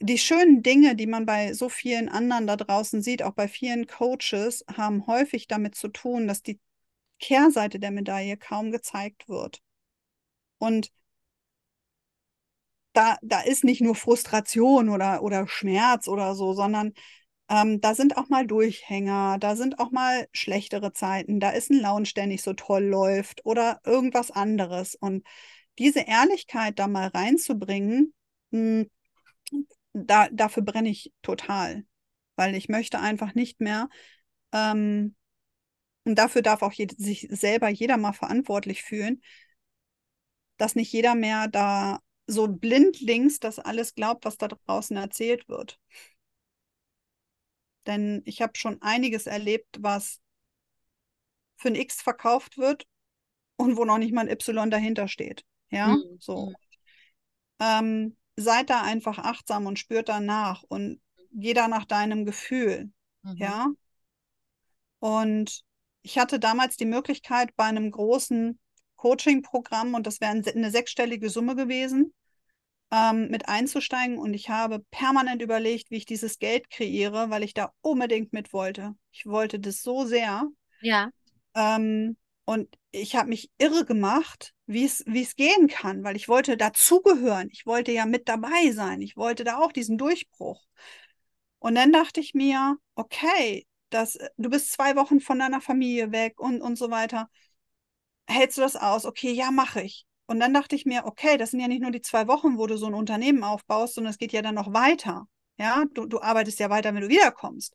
die schönen Dinge, die man bei so vielen anderen da draußen sieht, auch bei vielen Coaches, haben häufig damit zu tun, dass die Kehrseite der Medaille kaum gezeigt wird. Und da, da ist nicht nur Frustration oder, oder Schmerz oder so, sondern ähm, da sind auch mal Durchhänger, da sind auch mal schlechtere Zeiten, da ist ein Lounge, der nicht so toll läuft oder irgendwas anderes. Und diese Ehrlichkeit da mal reinzubringen, hm, da, dafür brenne ich total, weil ich möchte einfach nicht mehr, ähm, und dafür darf auch je, sich selber jeder mal verantwortlich fühlen, dass nicht jeder mehr da so blindlings das alles glaubt, was da draußen erzählt wird. Denn ich habe schon einiges erlebt, was für ein X verkauft wird und wo noch nicht mal ein Y dahinter steht. Ja, mhm. so. Mhm. Ähm, seid da einfach achtsam und spürt danach. Und jeder nach deinem Gefühl. Mhm. Ja. Und ich hatte damals die Möglichkeit bei einem großen Coaching-Programm, und das wäre eine sechsstellige Summe gewesen, ähm, mit einzusteigen. Und ich habe permanent überlegt, wie ich dieses Geld kreiere, weil ich da unbedingt mit wollte. Ich wollte das so sehr. Ja. Ähm, und ich habe mich irre gemacht, wie es gehen kann, weil ich wollte dazugehören. Ich wollte ja mit dabei sein. Ich wollte da auch diesen Durchbruch. Und dann dachte ich mir, okay, das, du bist zwei Wochen von deiner Familie weg und, und so weiter. Hältst du das aus? Okay, ja, mache ich. Und dann dachte ich mir, okay, das sind ja nicht nur die zwei Wochen, wo du so ein Unternehmen aufbaust, sondern es geht ja dann noch weiter. Ja, du, du arbeitest ja weiter, wenn du wiederkommst.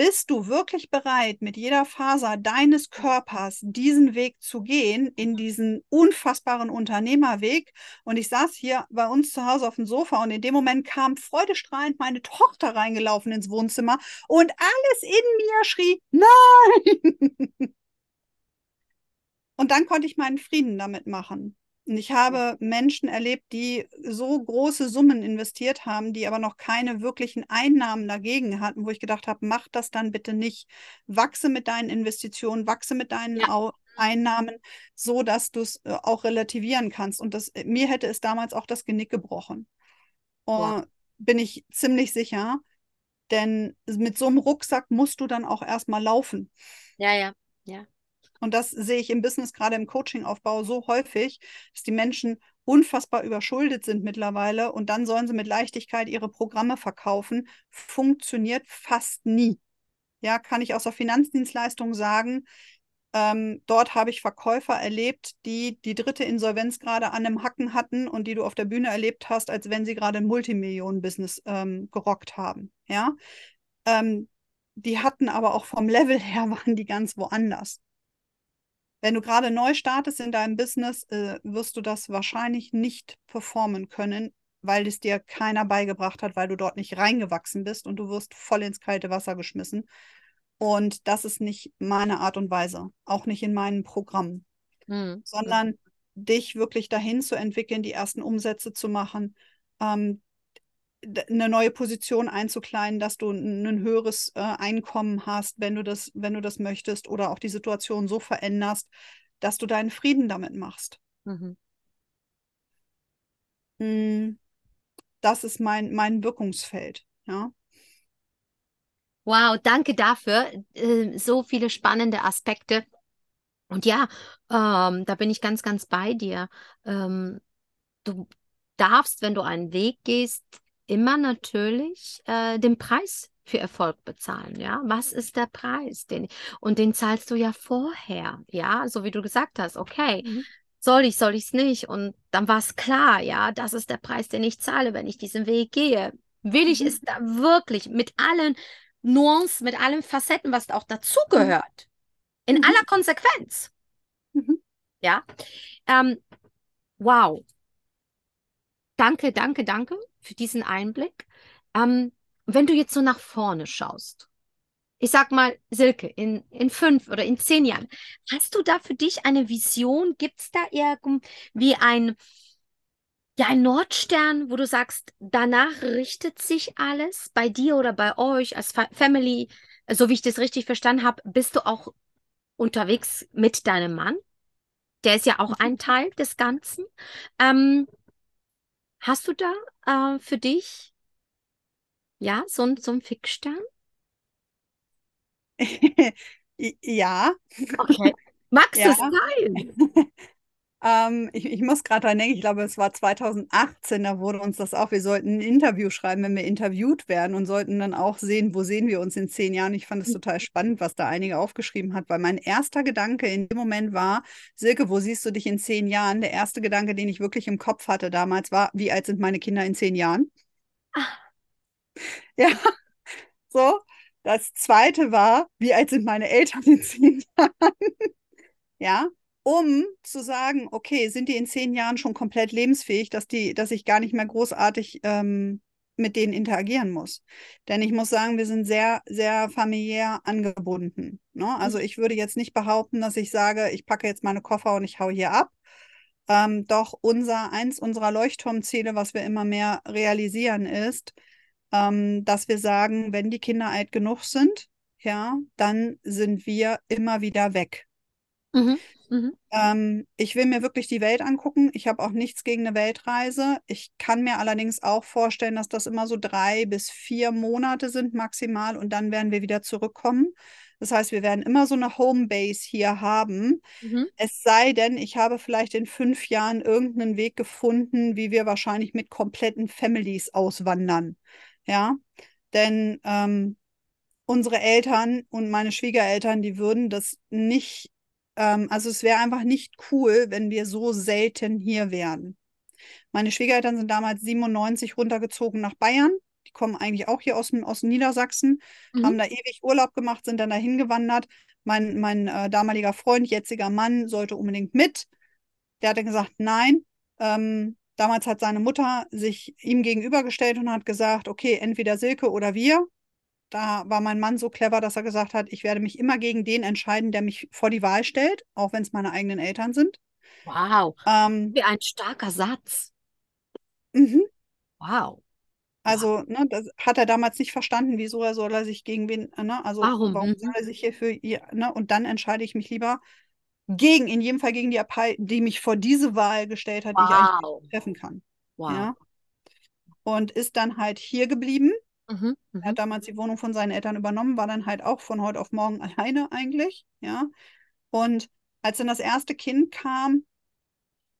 Bist du wirklich bereit, mit jeder Faser deines Körpers diesen Weg zu gehen, in diesen unfassbaren Unternehmerweg? Und ich saß hier bei uns zu Hause auf dem Sofa und in dem Moment kam freudestrahlend meine Tochter reingelaufen ins Wohnzimmer und alles in mir schrie, nein! Und dann konnte ich meinen Frieden damit machen. Und ich habe Menschen erlebt, die so große Summen investiert haben, die aber noch keine wirklichen Einnahmen dagegen hatten, wo ich gedacht habe, mach das dann bitte nicht. Wachse mit deinen Investitionen, wachse mit deinen ja. Einnahmen, so dass du es äh, auch relativieren kannst. Und das, äh, mir hätte es damals auch das Genick gebrochen. Wow. Bin ich ziemlich sicher. Denn mit so einem Rucksack musst du dann auch erstmal laufen. Ja, ja, ja. Und das sehe ich im Business, gerade im Coaching-Aufbau, so häufig, dass die Menschen unfassbar überschuldet sind mittlerweile und dann sollen sie mit Leichtigkeit ihre Programme verkaufen. Funktioniert fast nie. Ja, kann ich aus der Finanzdienstleistung sagen. Ähm, dort habe ich Verkäufer erlebt, die die dritte Insolvenz gerade an einem Hacken hatten und die du auf der Bühne erlebt hast, als wenn sie gerade ein Multimillionen-Business ähm, gerockt haben. Ja, ähm, die hatten aber auch vom Level her waren die ganz woanders. Wenn du gerade neu startest in deinem Business, äh, wirst du das wahrscheinlich nicht performen können, weil es dir keiner beigebracht hat, weil du dort nicht reingewachsen bist und du wirst voll ins kalte Wasser geschmissen. Und das ist nicht meine Art und Weise, auch nicht in meinen Programmen, mhm. sondern dich wirklich dahin zu entwickeln, die ersten Umsätze zu machen, ähm, eine neue Position einzukleiden, dass du ein höheres äh, Einkommen hast, wenn du das, wenn du das möchtest, oder auch die Situation so veränderst, dass du deinen Frieden damit machst. Mhm. Hm, das ist mein, mein Wirkungsfeld, ja. Wow, danke dafür. Äh, so viele spannende Aspekte. Und ja, ähm, da bin ich ganz, ganz bei dir. Ähm, du darfst, wenn du einen Weg gehst, immer natürlich äh, den Preis für Erfolg bezahlen. Ja, was ist der Preis? Den, und den zahlst du ja vorher. Ja, so wie du gesagt hast, okay. Mhm. Soll ich, soll ich es nicht? Und dann war es klar, ja, das ist der Preis, den ich zahle, wenn ich diesen Weg gehe. Will ich mhm. es da wirklich mit allen Nuancen, mit allen Facetten, was auch dazugehört, in mhm. aller Konsequenz. Mhm. Ja. Ähm, wow. Danke, danke, danke für diesen Einblick. Ähm, wenn du jetzt so nach vorne schaust, ich sag mal, Silke, in, in fünf oder in zehn Jahren, hast du da für dich eine Vision? Gibt es da irgendwie ein, ja, ein Nordstern, wo du sagst, danach richtet sich alles bei dir oder bei euch als Fa Family, so wie ich das richtig verstanden habe, bist du auch unterwegs mit deinem Mann? Der ist ja auch ein Teil des Ganzen. Ähm, Hast du da äh, für dich ja so, ein, so einen Fixstern? ja. Okay. Magst du es teilen? Ähm, ich, ich, muss gerade dran denken, ich glaube, es war 2018, da wurde uns das auch, wir sollten ein Interview schreiben, wenn wir interviewt werden und sollten dann auch sehen, wo sehen wir uns in zehn Jahren. Ich fand es total spannend, was da einige aufgeschrieben hat, weil mein erster Gedanke in dem Moment war, Silke, wo siehst du dich in zehn Jahren? Der erste Gedanke, den ich wirklich im Kopf hatte damals, war, wie alt sind meine Kinder in zehn Jahren? Ach. Ja, so. Das zweite war, wie alt sind meine Eltern in zehn Jahren? ja, um zu sagen, okay, sind die in zehn Jahren schon komplett lebensfähig, dass, die, dass ich gar nicht mehr großartig ähm, mit denen interagieren muss. Denn ich muss sagen, wir sind sehr, sehr familiär angebunden. Ne? Also mhm. ich würde jetzt nicht behaupten, dass ich sage, ich packe jetzt meine Koffer und ich hau hier ab. Ähm, doch unser, eins unserer Leuchtturmziele, was wir immer mehr realisieren, ist, ähm, dass wir sagen, wenn die Kinder alt genug sind, ja, dann sind wir immer wieder weg. Mhm. Mhm. Ähm, ich will mir wirklich die Welt angucken. Ich habe auch nichts gegen eine Weltreise. Ich kann mir allerdings auch vorstellen, dass das immer so drei bis vier Monate sind maximal und dann werden wir wieder zurückkommen. Das heißt, wir werden immer so eine Homebase hier haben. Mhm. Es sei denn, ich habe vielleicht in fünf Jahren irgendeinen Weg gefunden, wie wir wahrscheinlich mit kompletten Families auswandern. Ja, denn ähm, unsere Eltern und meine Schwiegereltern, die würden das nicht, ähm, also es wäre einfach nicht cool, wenn wir so selten hier wären. Meine Schwiegereltern sind damals 97 runtergezogen nach Bayern die kommen eigentlich auch hier aus, aus Niedersachsen, mhm. haben da ewig Urlaub gemacht, sind dann dahin gewandert. Mein, mein äh, damaliger Freund, jetziger Mann, sollte unbedingt mit. Der hat dann gesagt, nein. Ähm, damals hat seine Mutter sich ihm gegenübergestellt und hat gesagt, okay, entweder Silke oder wir. Da war mein Mann so clever, dass er gesagt hat, ich werde mich immer gegen den entscheiden, der mich vor die Wahl stellt, auch wenn es meine eigenen Eltern sind. Wow. Ähm, Wie ein starker Satz. Mhm. Wow. Also, ne, das hat er damals nicht verstanden, wieso er soll er sich gegen wen, ne? Also warum, warum soll mhm. er sich hier für ihr, ne? Und dann entscheide ich mich lieber gegen, in jedem Fall gegen die Partei, die mich vor diese Wahl gestellt hat, wow. die ich eigentlich treffen kann. Wow. Ja? Und ist dann halt hier geblieben. Mhm, er hat mhm. damals die Wohnung von seinen Eltern übernommen, war dann halt auch von heute auf morgen alleine eigentlich, ja. Und als dann das erste Kind kam,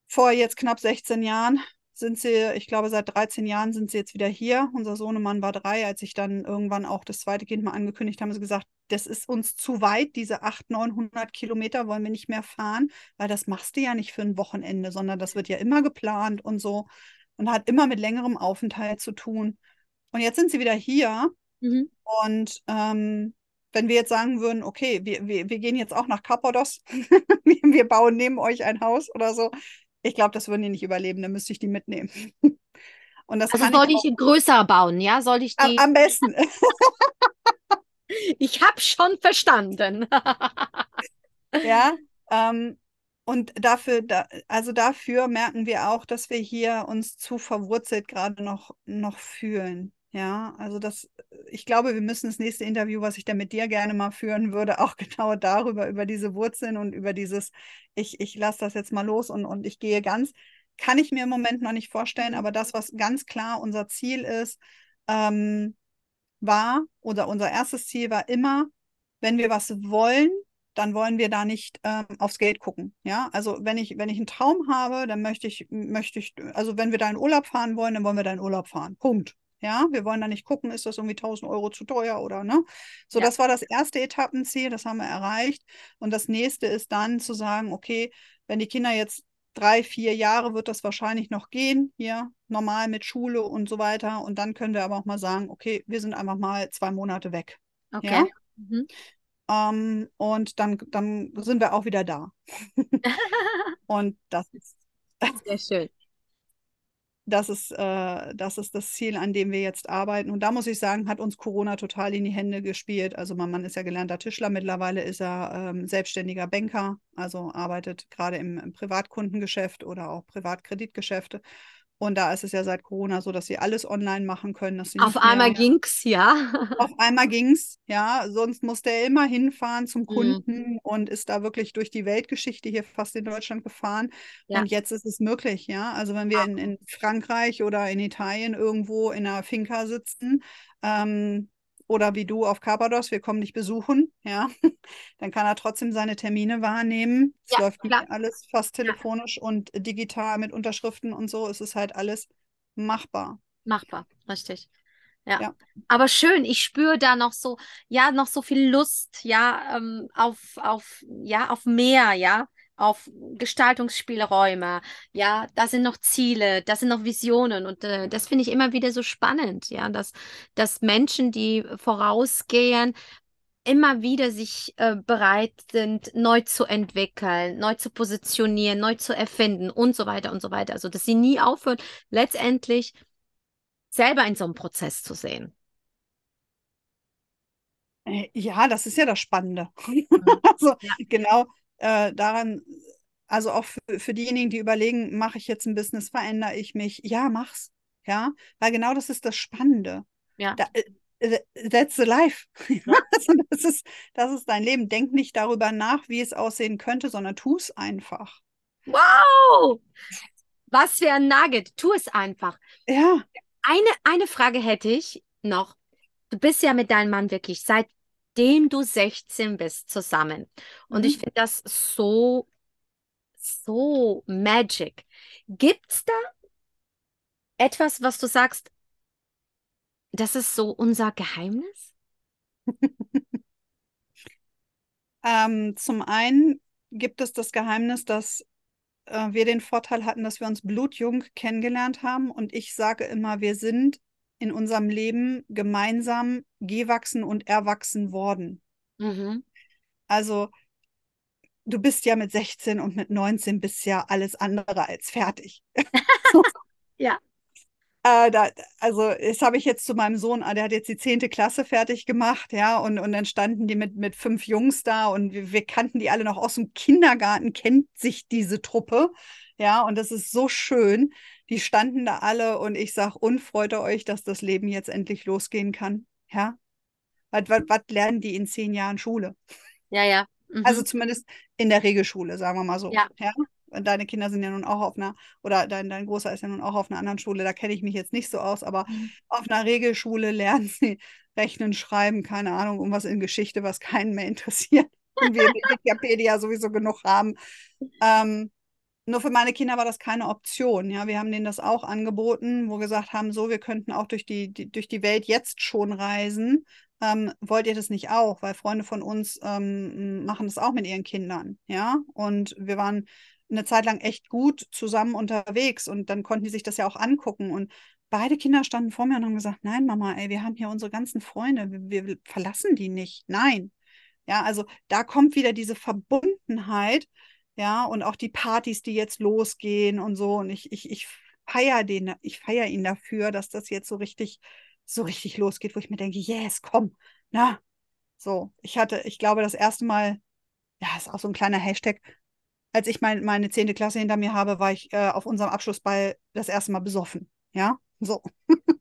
vor jetzt knapp 16 Jahren, sind sie, ich glaube, seit 13 Jahren sind sie jetzt wieder hier. Unser Sohnemann war drei. Als ich dann irgendwann auch das zweite Kind mal angekündigt habe, haben sie gesagt, das ist uns zu weit, diese 800, 900 Kilometer wollen wir nicht mehr fahren, weil das machst du ja nicht für ein Wochenende, sondern das wird ja immer geplant und so und hat immer mit längerem Aufenthalt zu tun. Und jetzt sind sie wieder hier mhm. und ähm, wenn wir jetzt sagen würden, okay, wir, wir, wir gehen jetzt auch nach Kappados, wir bauen neben euch ein Haus oder so, ich glaube, das würden die nicht überleben, dann müsste ich die mitnehmen. Und das also soll ich, ich größer bauen, ja? Soll ich die... Am, am besten. ich habe schon verstanden. ja, ähm, und dafür, da, also dafür merken wir auch, dass wir hier uns zu verwurzelt gerade noch, noch fühlen. Ja, also das, ich glaube, wir müssen das nächste Interview, was ich da mit dir gerne mal führen würde, auch genau darüber, über diese Wurzeln und über dieses, ich, ich lasse das jetzt mal los und, und ich gehe ganz, kann ich mir im Moment noch nicht vorstellen, aber das, was ganz klar unser Ziel ist, ähm, war, oder unser erstes Ziel war immer, wenn wir was wollen, dann wollen wir da nicht ähm, aufs Geld gucken. Ja, also wenn ich, wenn ich einen Traum habe, dann möchte ich, möchte ich, also wenn wir da in Urlaub fahren wollen, dann wollen wir da in Urlaub fahren. Punkt. Ja, wir wollen da nicht gucken, ist das irgendwie 1000 Euro zu teuer oder ne? So, ja. das war das erste Etappenziel, das haben wir erreicht. Und das nächste ist dann zu sagen, okay, wenn die Kinder jetzt drei, vier Jahre wird das wahrscheinlich noch gehen, hier normal mit Schule und so weiter. Und dann können wir aber auch mal sagen, okay, wir sind einfach mal zwei Monate weg. Okay. Ja? Mhm. Ähm, und dann, dann sind wir auch wieder da. und das ist sehr schön das ist, äh, das ist das Ziel, an dem wir jetzt arbeiten. Und da muss ich sagen, hat uns Corona total in die Hände gespielt. Also mein Mann ist ja gelernter Tischler, mittlerweile ist er ähm, selbstständiger Banker, also arbeitet gerade im, im Privatkundengeschäft oder auch Privatkreditgeschäfte. Und da ist es ja seit Corona so, dass sie alles online machen können. auf einmal ging es, ja. Auf einmal ging es, ja. Sonst musste er immer hinfahren zum mhm. Kunden mhm. und ist da wirklich durch die Weltgeschichte hier fast in Deutschland gefahren. Ja. Und jetzt ist es möglich, ja. Also wenn wir in, in Frankreich oder in Italien irgendwo in einer Finca sitzen, ähm, oder wie du auf Carpados, wir kommen dich besuchen, ja, dann kann er trotzdem seine Termine wahrnehmen. Es ja, läuft klar. alles fast telefonisch ja. und digital mit Unterschriften und so. Es ist halt alles machbar. Machbar, richtig. Ja. ja. Aber schön, ich spüre da noch so, ja, noch so viel Lust, ja, ähm, auf, auf, ja, auf mehr, ja auf Gestaltungsspielräume. Ja, da sind noch Ziele, da sind noch Visionen und äh, das finde ich immer wieder so spannend, ja, dass, dass Menschen, die vorausgehen, immer wieder sich äh, bereit sind, neu zu entwickeln, neu zu positionieren, neu zu erfinden und so weiter und so weiter. Also, dass sie nie aufhören, letztendlich selber in so einem Prozess zu sehen. Äh, ja, das ist ja das Spannende. Also ja. genau, äh, daran, also auch für, für diejenigen, die überlegen, mache ich jetzt ein Business, verändere ich mich? Ja, mach's. Ja, weil genau das ist das Spannende. Ja. Da, äh, that's the life. Ja. Also das, ist, das ist dein Leben. Denk nicht darüber nach, wie es aussehen könnte, sondern tu es einfach. Wow! Was für ein Nugget. Tu es einfach. Ja. Eine, eine Frage hätte ich noch. Du bist ja mit deinem Mann wirklich seitdem du 16 bist zusammen. Und Mhm. ich finde das so, so magic. Gibt es da etwas, was du sagst, das ist so unser Geheimnis? Ähm, zum einen gibt es das Geheimnis, dass äh, wir den Vorteil hatten, dass wir uns blutjung kennengelernt haben. Und ich sage immer, wir sind in unserem Leben gemeinsam gewachsen und erwachsen worden. Mhm. Also du bist ja mit 16 und mit 19 bist ja alles andere als fertig. Ja. Äh, da, also das habe ich jetzt zu meinem Sohn, ah, der hat jetzt die zehnte Klasse fertig gemacht, ja, und, und dann standen die mit, mit fünf Jungs da und wir, wir kannten die alle noch aus dem Kindergarten, kennt sich diese Truppe, ja, und das ist so schön. Die standen da alle und ich sage, und freut ihr euch, dass das Leben jetzt endlich losgehen kann, ja? Was, was, was lernen die in zehn Jahren Schule? Ja, ja. Mhm. Also zumindest in der Regelschule, sagen wir mal so. Ja. Und Deine Kinder sind ja nun auch auf einer, oder dein, dein Großer ist ja nun auch auf einer anderen Schule, da kenne ich mich jetzt nicht so aus, aber Mhm. auf einer Regelschule lernen sie Rechnen, Schreiben, keine Ahnung, um was in Geschichte, was keinen mehr interessiert. Und wir mit Wikipedia sowieso genug haben. Ähm, nur für meine Kinder war das keine Option. Ja, wir haben denen das auch angeboten, wo wir gesagt haben, so, wir könnten auch durch die, die durch die Welt jetzt schon reisen. Ähm, wollt ihr das nicht auch? Weil Freunde von uns ähm, machen das auch mit ihren Kindern. Ja, und wir waren eine Zeit lang echt gut zusammen unterwegs und dann konnten die sich das ja auch angucken. Und beide Kinder standen vor mir und haben gesagt: Nein, Mama, ey, wir haben hier unsere ganzen Freunde, wir, wir verlassen die nicht. Nein. Ja, also da kommt wieder diese Verbundenheit. Ja, und auch die Partys, die jetzt losgehen und so. Und ich, ich, ich feiere den, ich feiere ihn dafür, dass das jetzt so richtig, so richtig losgeht, wo ich mir denke, yes, komm, na. So, ich hatte, ich glaube, das erste Mal, ja, ist auch so ein kleiner Hashtag, als ich mein, meine zehnte Klasse hinter mir habe, war ich äh, auf unserem Abschlussball das erste Mal besoffen. Ja, so.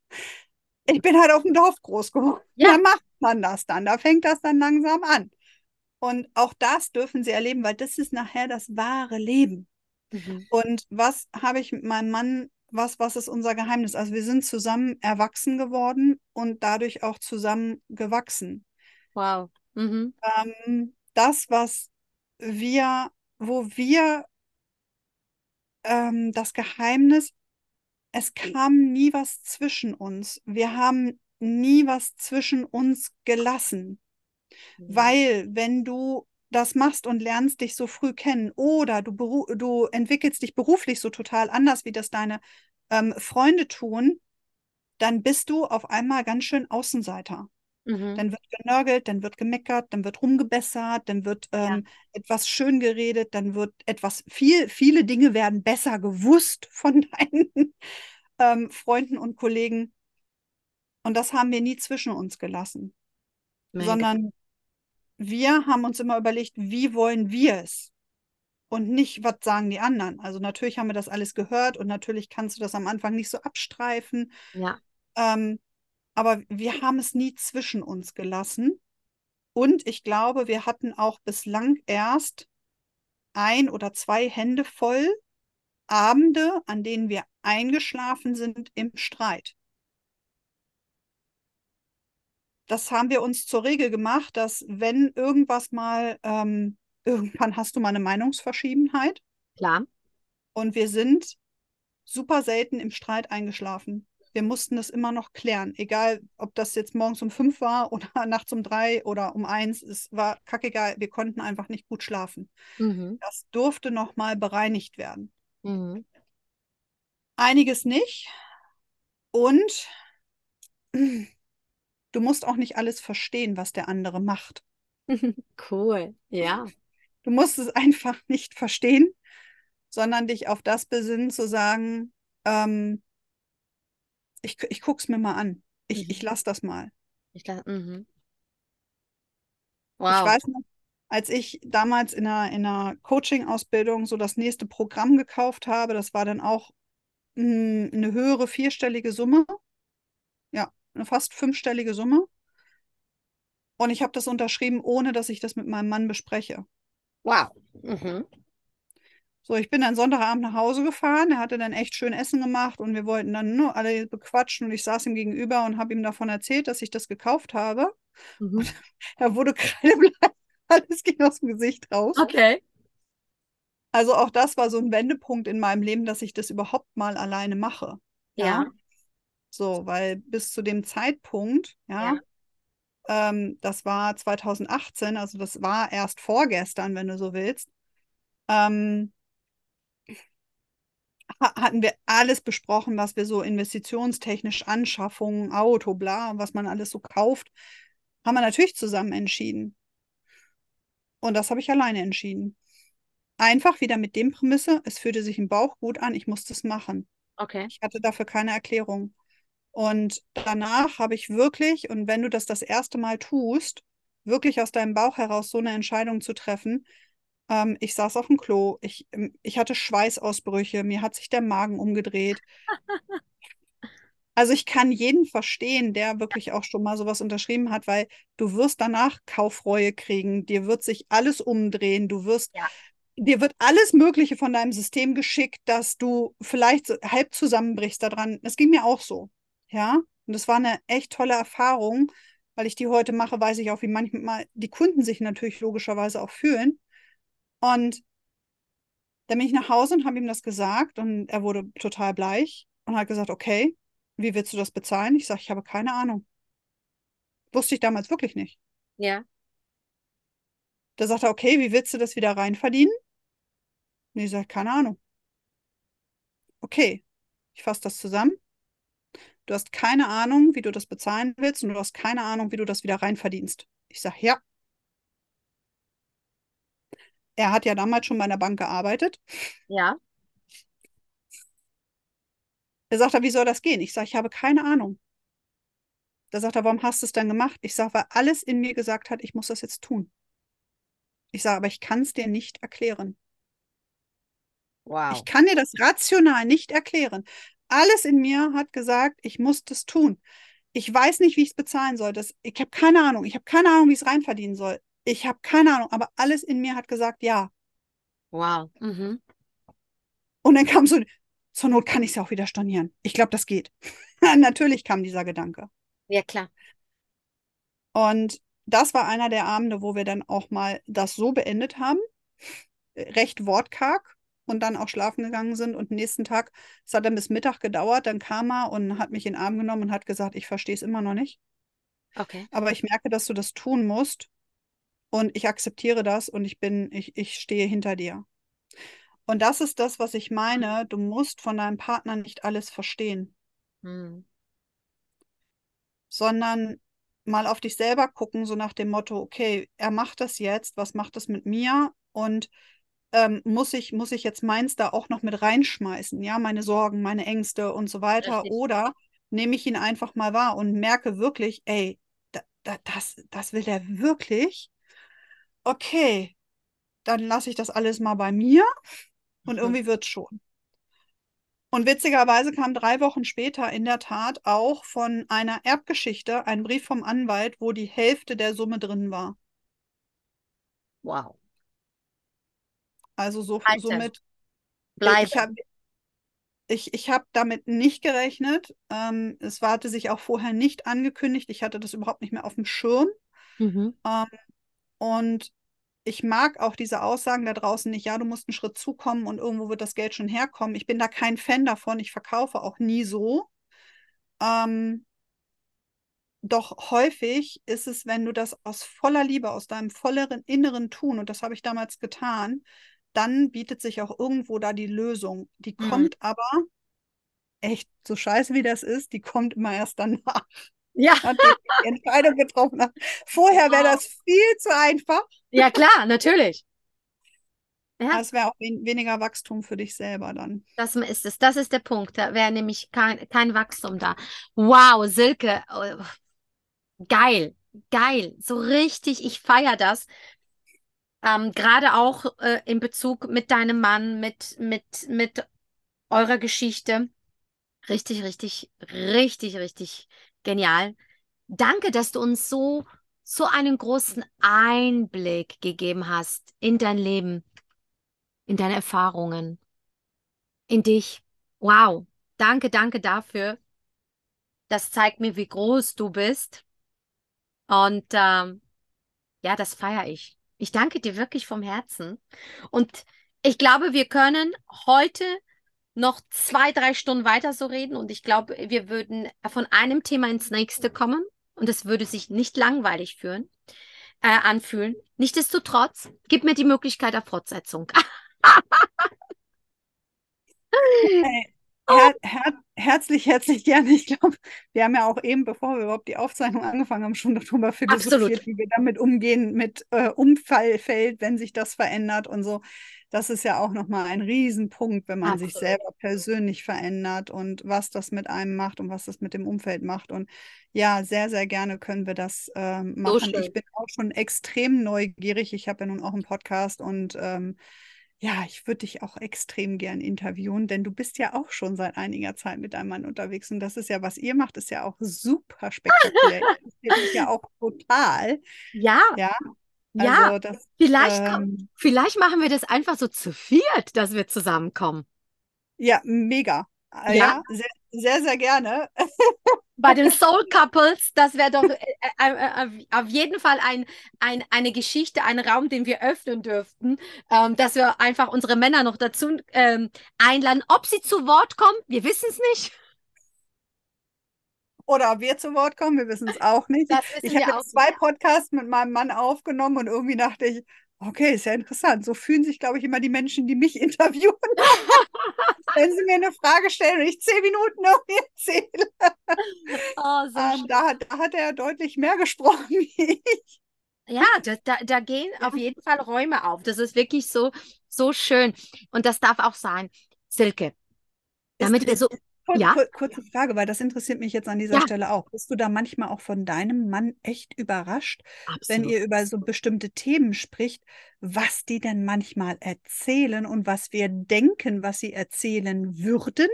ich bin halt auf dem Dorf groß geworden. Ja. Da macht man das dann. Da fängt das dann langsam an. Und auch das dürfen sie erleben, weil das ist nachher das wahre Leben. Mhm. Und was habe ich mit meinem Mann, was, was ist unser Geheimnis? Also wir sind zusammen erwachsen geworden und dadurch auch zusammen gewachsen. Wow. Mhm. Ähm, das, was wir, wo wir ähm, das Geheimnis, es kam nie was zwischen uns. Wir haben nie was zwischen uns gelassen. Weil, wenn du das machst und lernst dich so früh kennen oder du, du entwickelst dich beruflich so total anders, wie das deine ähm, Freunde tun, dann bist du auf einmal ganz schön Außenseiter. Mhm. Dann wird genörgelt, dann wird gemeckert, dann wird rumgebessert, dann wird ähm, etwas schön geredet, dann wird etwas, viel, viele Dinge werden besser gewusst von deinen ähm, Freunden und Kollegen. Und das haben wir nie zwischen uns gelassen Mega. sondern wir haben uns immer überlegt, wie wollen wir es? Und nicht, was sagen die anderen. Also natürlich haben wir das alles gehört und natürlich kannst du das am Anfang nicht so abstreifen. Ja. Ähm, aber wir haben es nie zwischen uns gelassen. Und ich glaube, wir hatten auch bislang erst ein oder zwei Hände voll Abende, an denen wir eingeschlafen sind im Streit. Das haben wir uns zur Regel gemacht, dass wenn irgendwas mal, ähm, irgendwann hast du mal eine Meinungsverschiedenheit Klar. und wir sind super selten im Streit eingeschlafen. Wir mussten das immer noch klären, egal ob das jetzt morgens um fünf war oder nachts um drei oder um eins. Es war kackegal, wir konnten einfach nicht gut schlafen. Mhm. Das durfte nochmal bereinigt werden. Mhm. Einiges nicht. Und du musst auch nicht alles verstehen, was der andere macht. Cool. Ja. Du musst es einfach nicht verstehen, sondern dich auf das besinnen, zu sagen, ähm, ich, ich gucke es mir mal an. Ich, Mhm. ich lasse das mal. Ich glaub, mhm. Ich Wow. weiß noch, als ich damals in einer, in einer Coaching-Ausbildung so das nächste Programm gekauft habe, das war dann auch mh, eine höhere vierstellige Summe. Ja, eine fast fünfstellige Summe. Und ich habe das unterschrieben, ohne dass ich das mit meinem Mann bespreche. Wow. Mhm. So, ich bin dann Sonntagabend nach Hause gefahren. Er hatte dann echt schön Essen gemacht und wir wollten dann nur alle bequatschen und ich saß ihm gegenüber und habe ihm davon erzählt, dass ich das gekauft habe. Mhm. Er wurde kreidebleich, alles ging aus dem Gesicht raus. Okay. Also auch das war so ein Wendepunkt in meinem Leben, dass ich das überhaupt mal alleine mache. Ja. So, weil bis zu dem Zeitpunkt, ja, ähm, das war 2018, also das war erst vorgestern, wenn du so willst, ähm, ha- hatten wir alles besprochen, was wir so investitionstechnisch, Anschaffungen, Auto, bla, was man alles so kauft, haben wir natürlich zusammen entschieden. Und das habe ich alleine entschieden. Einfach wieder mit dem Prämisse, es fühlte sich im Bauch gut an, ich musste es machen. Okay. Ich hatte dafür keine Erklärung. Und danach habe ich wirklich, und wenn du das das erste Mal tust, wirklich aus deinem Bauch heraus so eine Entscheidung zu treffen, ähm, ich saß auf dem Klo, ich, ähm, ich hatte Schweißausbrüche, mir hat sich der Magen umgedreht. Also ich kann jeden verstehen, der wirklich auch schon mal sowas unterschrieben hat, weil du wirst danach Kaufreue kriegen, dir wird sich alles umdrehen, du wirst, Ja. dir wird alles Mögliche von deinem System geschickt, dass du vielleicht halb zusammenbrichst daran. Das ging mir auch so, ja. Und das war eine echt tolle Erfahrung, weil ich die heute mache, weiß ich auch, wie manchmal die Kunden sich natürlich logischerweise auch fühlen. Und dann bin ich nach Hause und habe ihm das gesagt und er wurde total bleich und hat gesagt, okay, wie willst du das bezahlen? Ich sage, ich habe keine Ahnung. Wusste ich damals wirklich nicht. Ja. Da sagt er, okay, wie willst du das wieder rein verdienen? Und ich sage, keine Ahnung. Okay, ich fasse das zusammen. Du hast keine Ahnung, wie du das bezahlen willst und du hast keine Ahnung, wie du das wieder rein verdienst. Ich sage, ja. Er hat ja damals schon bei einer Bank gearbeitet. Ja. Er sagt er, wie soll das gehen? Ich sage, ich habe keine Ahnung. Da sagt er, warum hast du es dann gemacht? Ich sage, weil alles in mir gesagt hat, ich muss das jetzt tun. Ich sage, aber ich kann es dir nicht erklären. Wow. Ich kann dir das rational nicht erklären. Alles in mir hat gesagt, ich muss das tun. Ich weiß nicht, wie ich es bezahlen soll. Das, ich habe keine Ahnung. Ich habe keine Ahnung, wie ich es reinverdienen soll. Ich habe keine Ahnung, aber alles in mir hat gesagt, ja. Wow. Mhm. Und dann kam so, zur Not kann ich es ja auch wieder stornieren. Ich glaube, das geht. Natürlich kam dieser Gedanke. Ja, klar. Und das war einer der Abende, wo wir dann auch mal das so beendet haben, recht wortkarg und dann auch schlafen gegangen sind. Und nächsten Tag, es hat dann bis Mittag gedauert, dann kam er und hat mich in den Arm genommen und hat gesagt, ich verstehe es immer noch nicht, Okay. aber ich merke, dass du das tun musst und ich akzeptiere das und ich bin, ich, ich stehe hinter dir. Und das ist das, was ich meine. Du musst von deinem Partner nicht alles verstehen, Mhm. sondern mal auf dich selber gucken, so nach dem Motto, okay, er macht das jetzt, was macht das mit mir? Und ähm, muss ich, muss ich jetzt meins da auch noch mit reinschmeißen, ja, meine Sorgen, meine Ängste und so weiter? Richtig. Oder nehme ich ihn einfach mal wahr und merke wirklich, ey, da, da, das, das will er wirklich? Okay, dann lasse ich das alles mal bei mir und Mhm. irgendwie wird's schon. Und witzigerweise kam drei Wochen später in der Tat auch von einer Erbgeschichte ein Brief vom Anwalt, wo die Hälfte der Summe drin war. Wow. Also so, Alter. somit, Bleibe. ich habe ich, ich hab damit nicht gerechnet. Ähm, es war, hatte sich auch vorher nicht angekündigt. Ich hatte das überhaupt nicht mehr auf dem Schirm. Mhm. Ähm, und ich mag auch diese Aussagen da draußen nicht, ja, du musst einen Schritt zukommen und irgendwo wird das Geld schon herkommen. Ich bin da kein Fan davon. Ich verkaufe auch nie so. Ähm, doch häufig ist es, wenn du das aus voller Liebe, aus deinem volleren inneren Tun, und das habe ich damals getan, dann bietet sich auch irgendwo da die Lösung. Die Mhm. kommt aber, echt, so scheiße wie das ist, die kommt immer erst danach, Ja. die Entscheidung getroffen habe. Vorher wäre Wow. das viel zu einfach. Ja, klar, natürlich. Ja. Es wäre auch wen weniger Wachstum für dich selber dann. Das ist es. Das ist der Punkt. Da wäre nämlich kein, kein Wachstum da. Wow, Silke. oh, Geil. Geil. So richtig. Ich feiere das. Ähm, gerade auch äh, in Bezug mit deinem Mann, mit, mit, mit eurer Geschichte. Richtig, richtig, richtig, richtig Genial. Danke, dass du uns so, so einen großen Einblick gegeben hast in dein Leben, in deine Erfahrungen, in dich. Wow. Danke, danke dafür. Das zeigt mir, wie groß du bist. Und ähm, ja, das feiere ich. Ich danke dir wirklich vom Herzen. Und ich glaube, wir können heute noch zwei, drei Stunden weiter so reden. Und ich glaube, wir würden von einem Thema ins nächste kommen. Und es würde sich nicht langweilig führen, äh, anfühlen. Nichtsdestotrotz, gib mir die Möglichkeit der Fortsetzung. hey, her her herzlich, herzlich gerne. Ich glaube, wir haben ja auch eben, bevor wir überhaupt die Aufzeichnung angefangen haben, schon darüber philosophiert, wie wir damit umgehen mit äh, Umfallfeld, wenn sich das verändert und so. Das ist ja auch nochmal ein Riesenpunkt, wenn man Absolut. sich selber persönlich verändert und was das mit einem macht und was das mit dem Umfeld macht. Und ja, sehr, sehr gerne können wir das äh, machen. So ich bin auch schon extrem neugierig. Ich habe ja nun auch einen Podcast und ähm, ja, ich würde dich auch extrem gern interviewen, denn du bist ja auch schon seit einiger Zeit mit deinem Mann unterwegs und das ist ja, was ihr macht, ist ja auch super spektakulär. das ist ja auch total. Ja. Ja. Also ja, das, vielleicht, ähm, vielleicht machen wir das einfach so zu viert, dass wir zusammenkommen. Ja, mega. Ja, ja sehr, sehr, sehr gerne. Bei den Soul Couples, das wäre doch äh, äh, äh, auf jeden Fall ein, ein, eine Geschichte, ein Raum, den wir öffnen dürften, ähm, dass wir einfach unsere Männer noch dazu ähm, einladen. Ob sie zu Wort kommen, wir wissen es nicht. Oder ob wir zu Wort kommen, wir wissen es auch nicht. Ich habe zwei Podcasts mit meinem Mann aufgenommen und irgendwie dachte ich, Okay, ist ja interessant. So fühlen sich, glaube ich, immer die Menschen, die mich interviewen. Wenn sie mir eine Frage stellen und ich zehn Minuten irgendwie erzähle. Oh, so ähm, da, da, hat er deutlich mehr gesprochen wie ich. Ja, da, da, da gehen auf jeden Fall Räume auf. Das ist wirklich so, so schön. Und das darf auch sein. Silke, damit wir so. Kur ja? kurze Frage, weil das interessiert mich jetzt an dieser ja. Stelle auch. Bist du da manchmal auch von deinem Mann echt überrascht, Absolut. wenn ihr über so bestimmte Themen spricht, was die denn manchmal erzählen und was wir denken, was sie erzählen würden?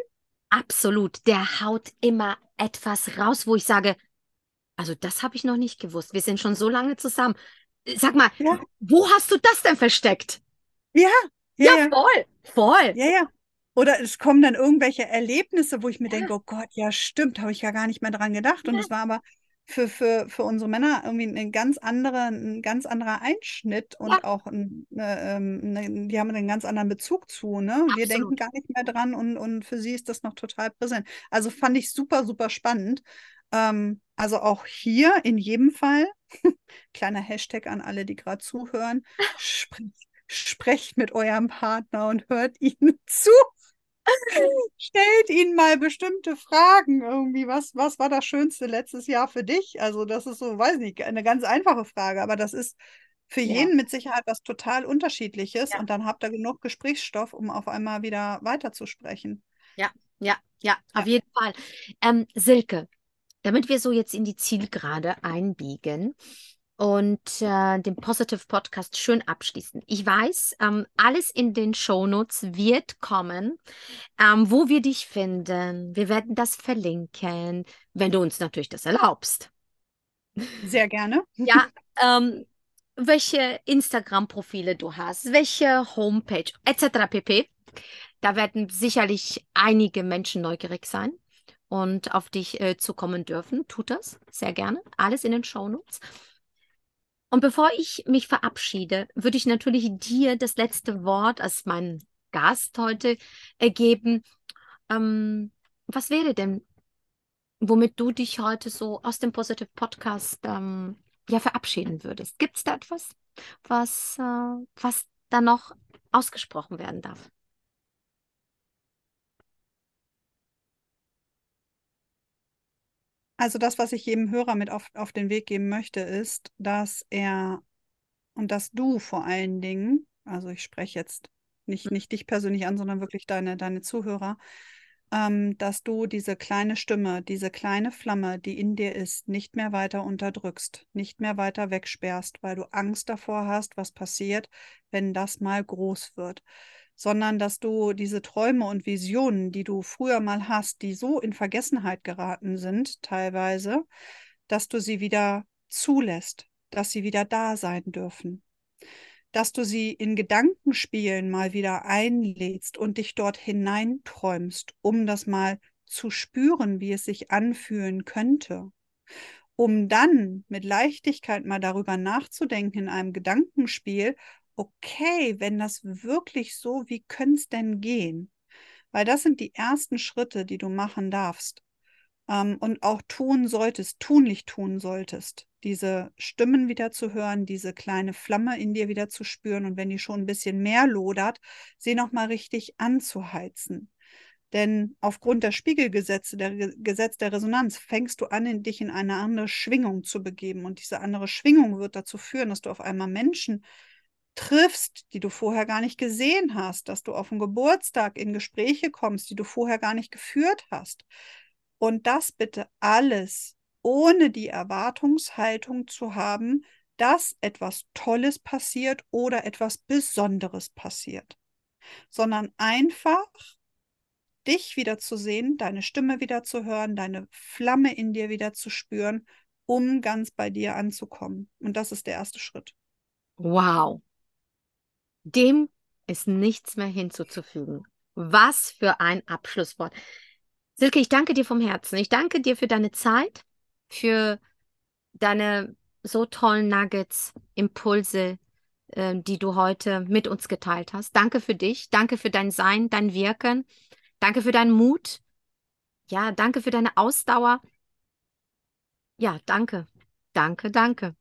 Absolut. Der haut immer etwas raus, wo ich sage, also das habe ich noch nicht gewusst. Wir sind schon so lange zusammen. Sag mal, ja. wo hast du das denn versteckt? Ja, ja, ja, voll, voll. Ja, ja. Oder es kommen dann irgendwelche Erlebnisse, wo ich mir denke, oh Gott, ja, stimmt, habe ich ja gar nicht mehr dran gedacht. Und es war aber für, für, für unsere Männer irgendwie ein ganz anderer, ein ganz anderer Einschnitt und ja. auch ein, äh, ne, die haben einen ganz anderen Bezug zu. Ne? Wir denken gar nicht mehr dran und, und für sie ist das noch total präsent. Also fand ich super, super spannend. Ähm, also auch hier in jedem Fall, kleiner Hashtag an alle, die gerade zuhören, sprecht, sprecht mit eurem Partner und hört ihnen zu. Stellt ihnen mal bestimmte Fragen irgendwie. Was, was war das Schönste letztes Jahr für dich? Also, das ist so, weiß nicht, eine ganz einfache Frage, aber das ist für ja. jeden mit Sicherheit was total Unterschiedliches. Ja. Und dann habt ihr genug Gesprächsstoff, um auf einmal wieder weiterzusprechen. Ja, ja, ja, auf jeden Fall. Ähm, Silke, damit wir so jetzt in die Zielgerade einbiegen, und äh, den Positive Podcast schön abschließen. Ich weiß, ähm, alles in den Shownotes wird kommen, ähm, wo wir dich finden. Wir werden das verlinken, wenn du uns natürlich das erlaubst. Sehr gerne. Ja, ähm, welche Instagram-Profile du hast, welche Homepage etc. pp. Da werden sicherlich einige Menschen neugierig sein und auf dich äh, zukommen dürfen. Tut das sehr gerne. Alles in den Shownotes. Und bevor ich mich verabschiede, würde ich natürlich dir das letzte Wort als mein Gast heute ergeben. Ähm, was wäre denn, womit du dich heute so aus dem Positive Podcast ähm, ja verabschieden würdest? Gibt es da etwas, was, äh, was da noch ausgesprochen werden darf? Also das, was ich jedem Hörer mit auf, auf den Weg geben möchte, ist, dass er und dass du vor allen Dingen, also ich spreche jetzt nicht, nicht dich persönlich an, sondern wirklich deine, deine Zuhörer, ähm, dass du diese kleine Stimme, diese kleine Flamme, die in dir ist, nicht mehr weiter unterdrückst, nicht mehr weiter wegsperrst, weil du Angst davor hast, was passiert, wenn das mal groß wird sondern dass du diese Träume und Visionen, die du früher mal hast, die so in Vergessenheit geraten sind, teilweise, dass du sie wieder zulässt, dass sie wieder da sein dürfen, dass du sie in Gedankenspielen mal wieder einlädst und dich dort hineinträumst, um das mal zu spüren, wie es sich anfühlen könnte, um dann mit Leichtigkeit mal darüber nachzudenken in einem Gedankenspiel, okay, wenn das wirklich so, wie könnte es denn gehen? Weil das sind die ersten Schritte, die du machen darfst ähm, und auch tun solltest, tunlich tun solltest, diese Stimmen wieder zu hören, diese kleine Flamme in dir wieder zu spüren und wenn die schon ein bisschen mehr lodert, sie nochmal richtig anzuheizen. Denn aufgrund der Spiegelgesetze, der Gesetz der Resonanz, fängst du an, in dich in eine andere Schwingung zu begeben. Und diese andere Schwingung wird dazu führen, dass du auf einmal Menschen triffst, die du vorher gar nicht gesehen hast, dass du auf dem Geburtstag in Gespräche kommst, die du vorher gar nicht geführt hast. Und das bitte alles ohne die Erwartungshaltung zu haben, dass etwas Tolles passiert oder etwas Besonderes passiert, sondern einfach dich wieder zu sehen, deine Stimme wieder zu hören, deine Flamme in dir wieder zu spüren, um ganz bei dir anzukommen. Und das ist der erste Schritt. Wow. Dem ist nichts mehr hinzuzufügen. Was für ein Abschlusswort. Silke, ich danke dir vom Herzen. Ich danke dir für deine Zeit, für deine so tollen Nuggets, Impulse, äh, die du heute mit uns geteilt hast. Danke für dich. Danke für dein Sein, dein Wirken. Danke für deinen Mut. Ja, danke für deine Ausdauer. Ja, danke. Danke, danke.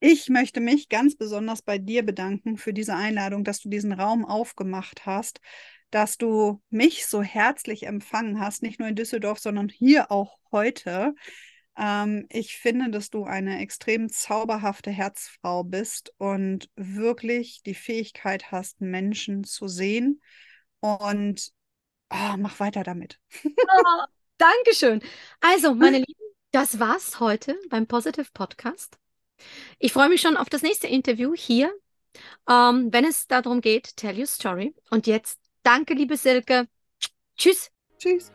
Ich möchte mich ganz besonders bei dir bedanken für diese Einladung, dass du diesen Raum aufgemacht hast, dass du mich so herzlich empfangen hast, nicht nur in Düsseldorf, sondern hier auch heute. Ähm, ich finde, dass du eine extrem zauberhafte Herzfrau bist und wirklich die Fähigkeit hast, Menschen zu sehen. Und oh, mach weiter damit. oh, Dankeschön. Also, meine Lieben, das war's heute beim Positive Podcast. Ich freue mich schon auf das nächste Interview hier, ähm, wenn es darum geht, Tell Your Story. Und jetzt danke, liebe Silke. Tschüss. Tschüss.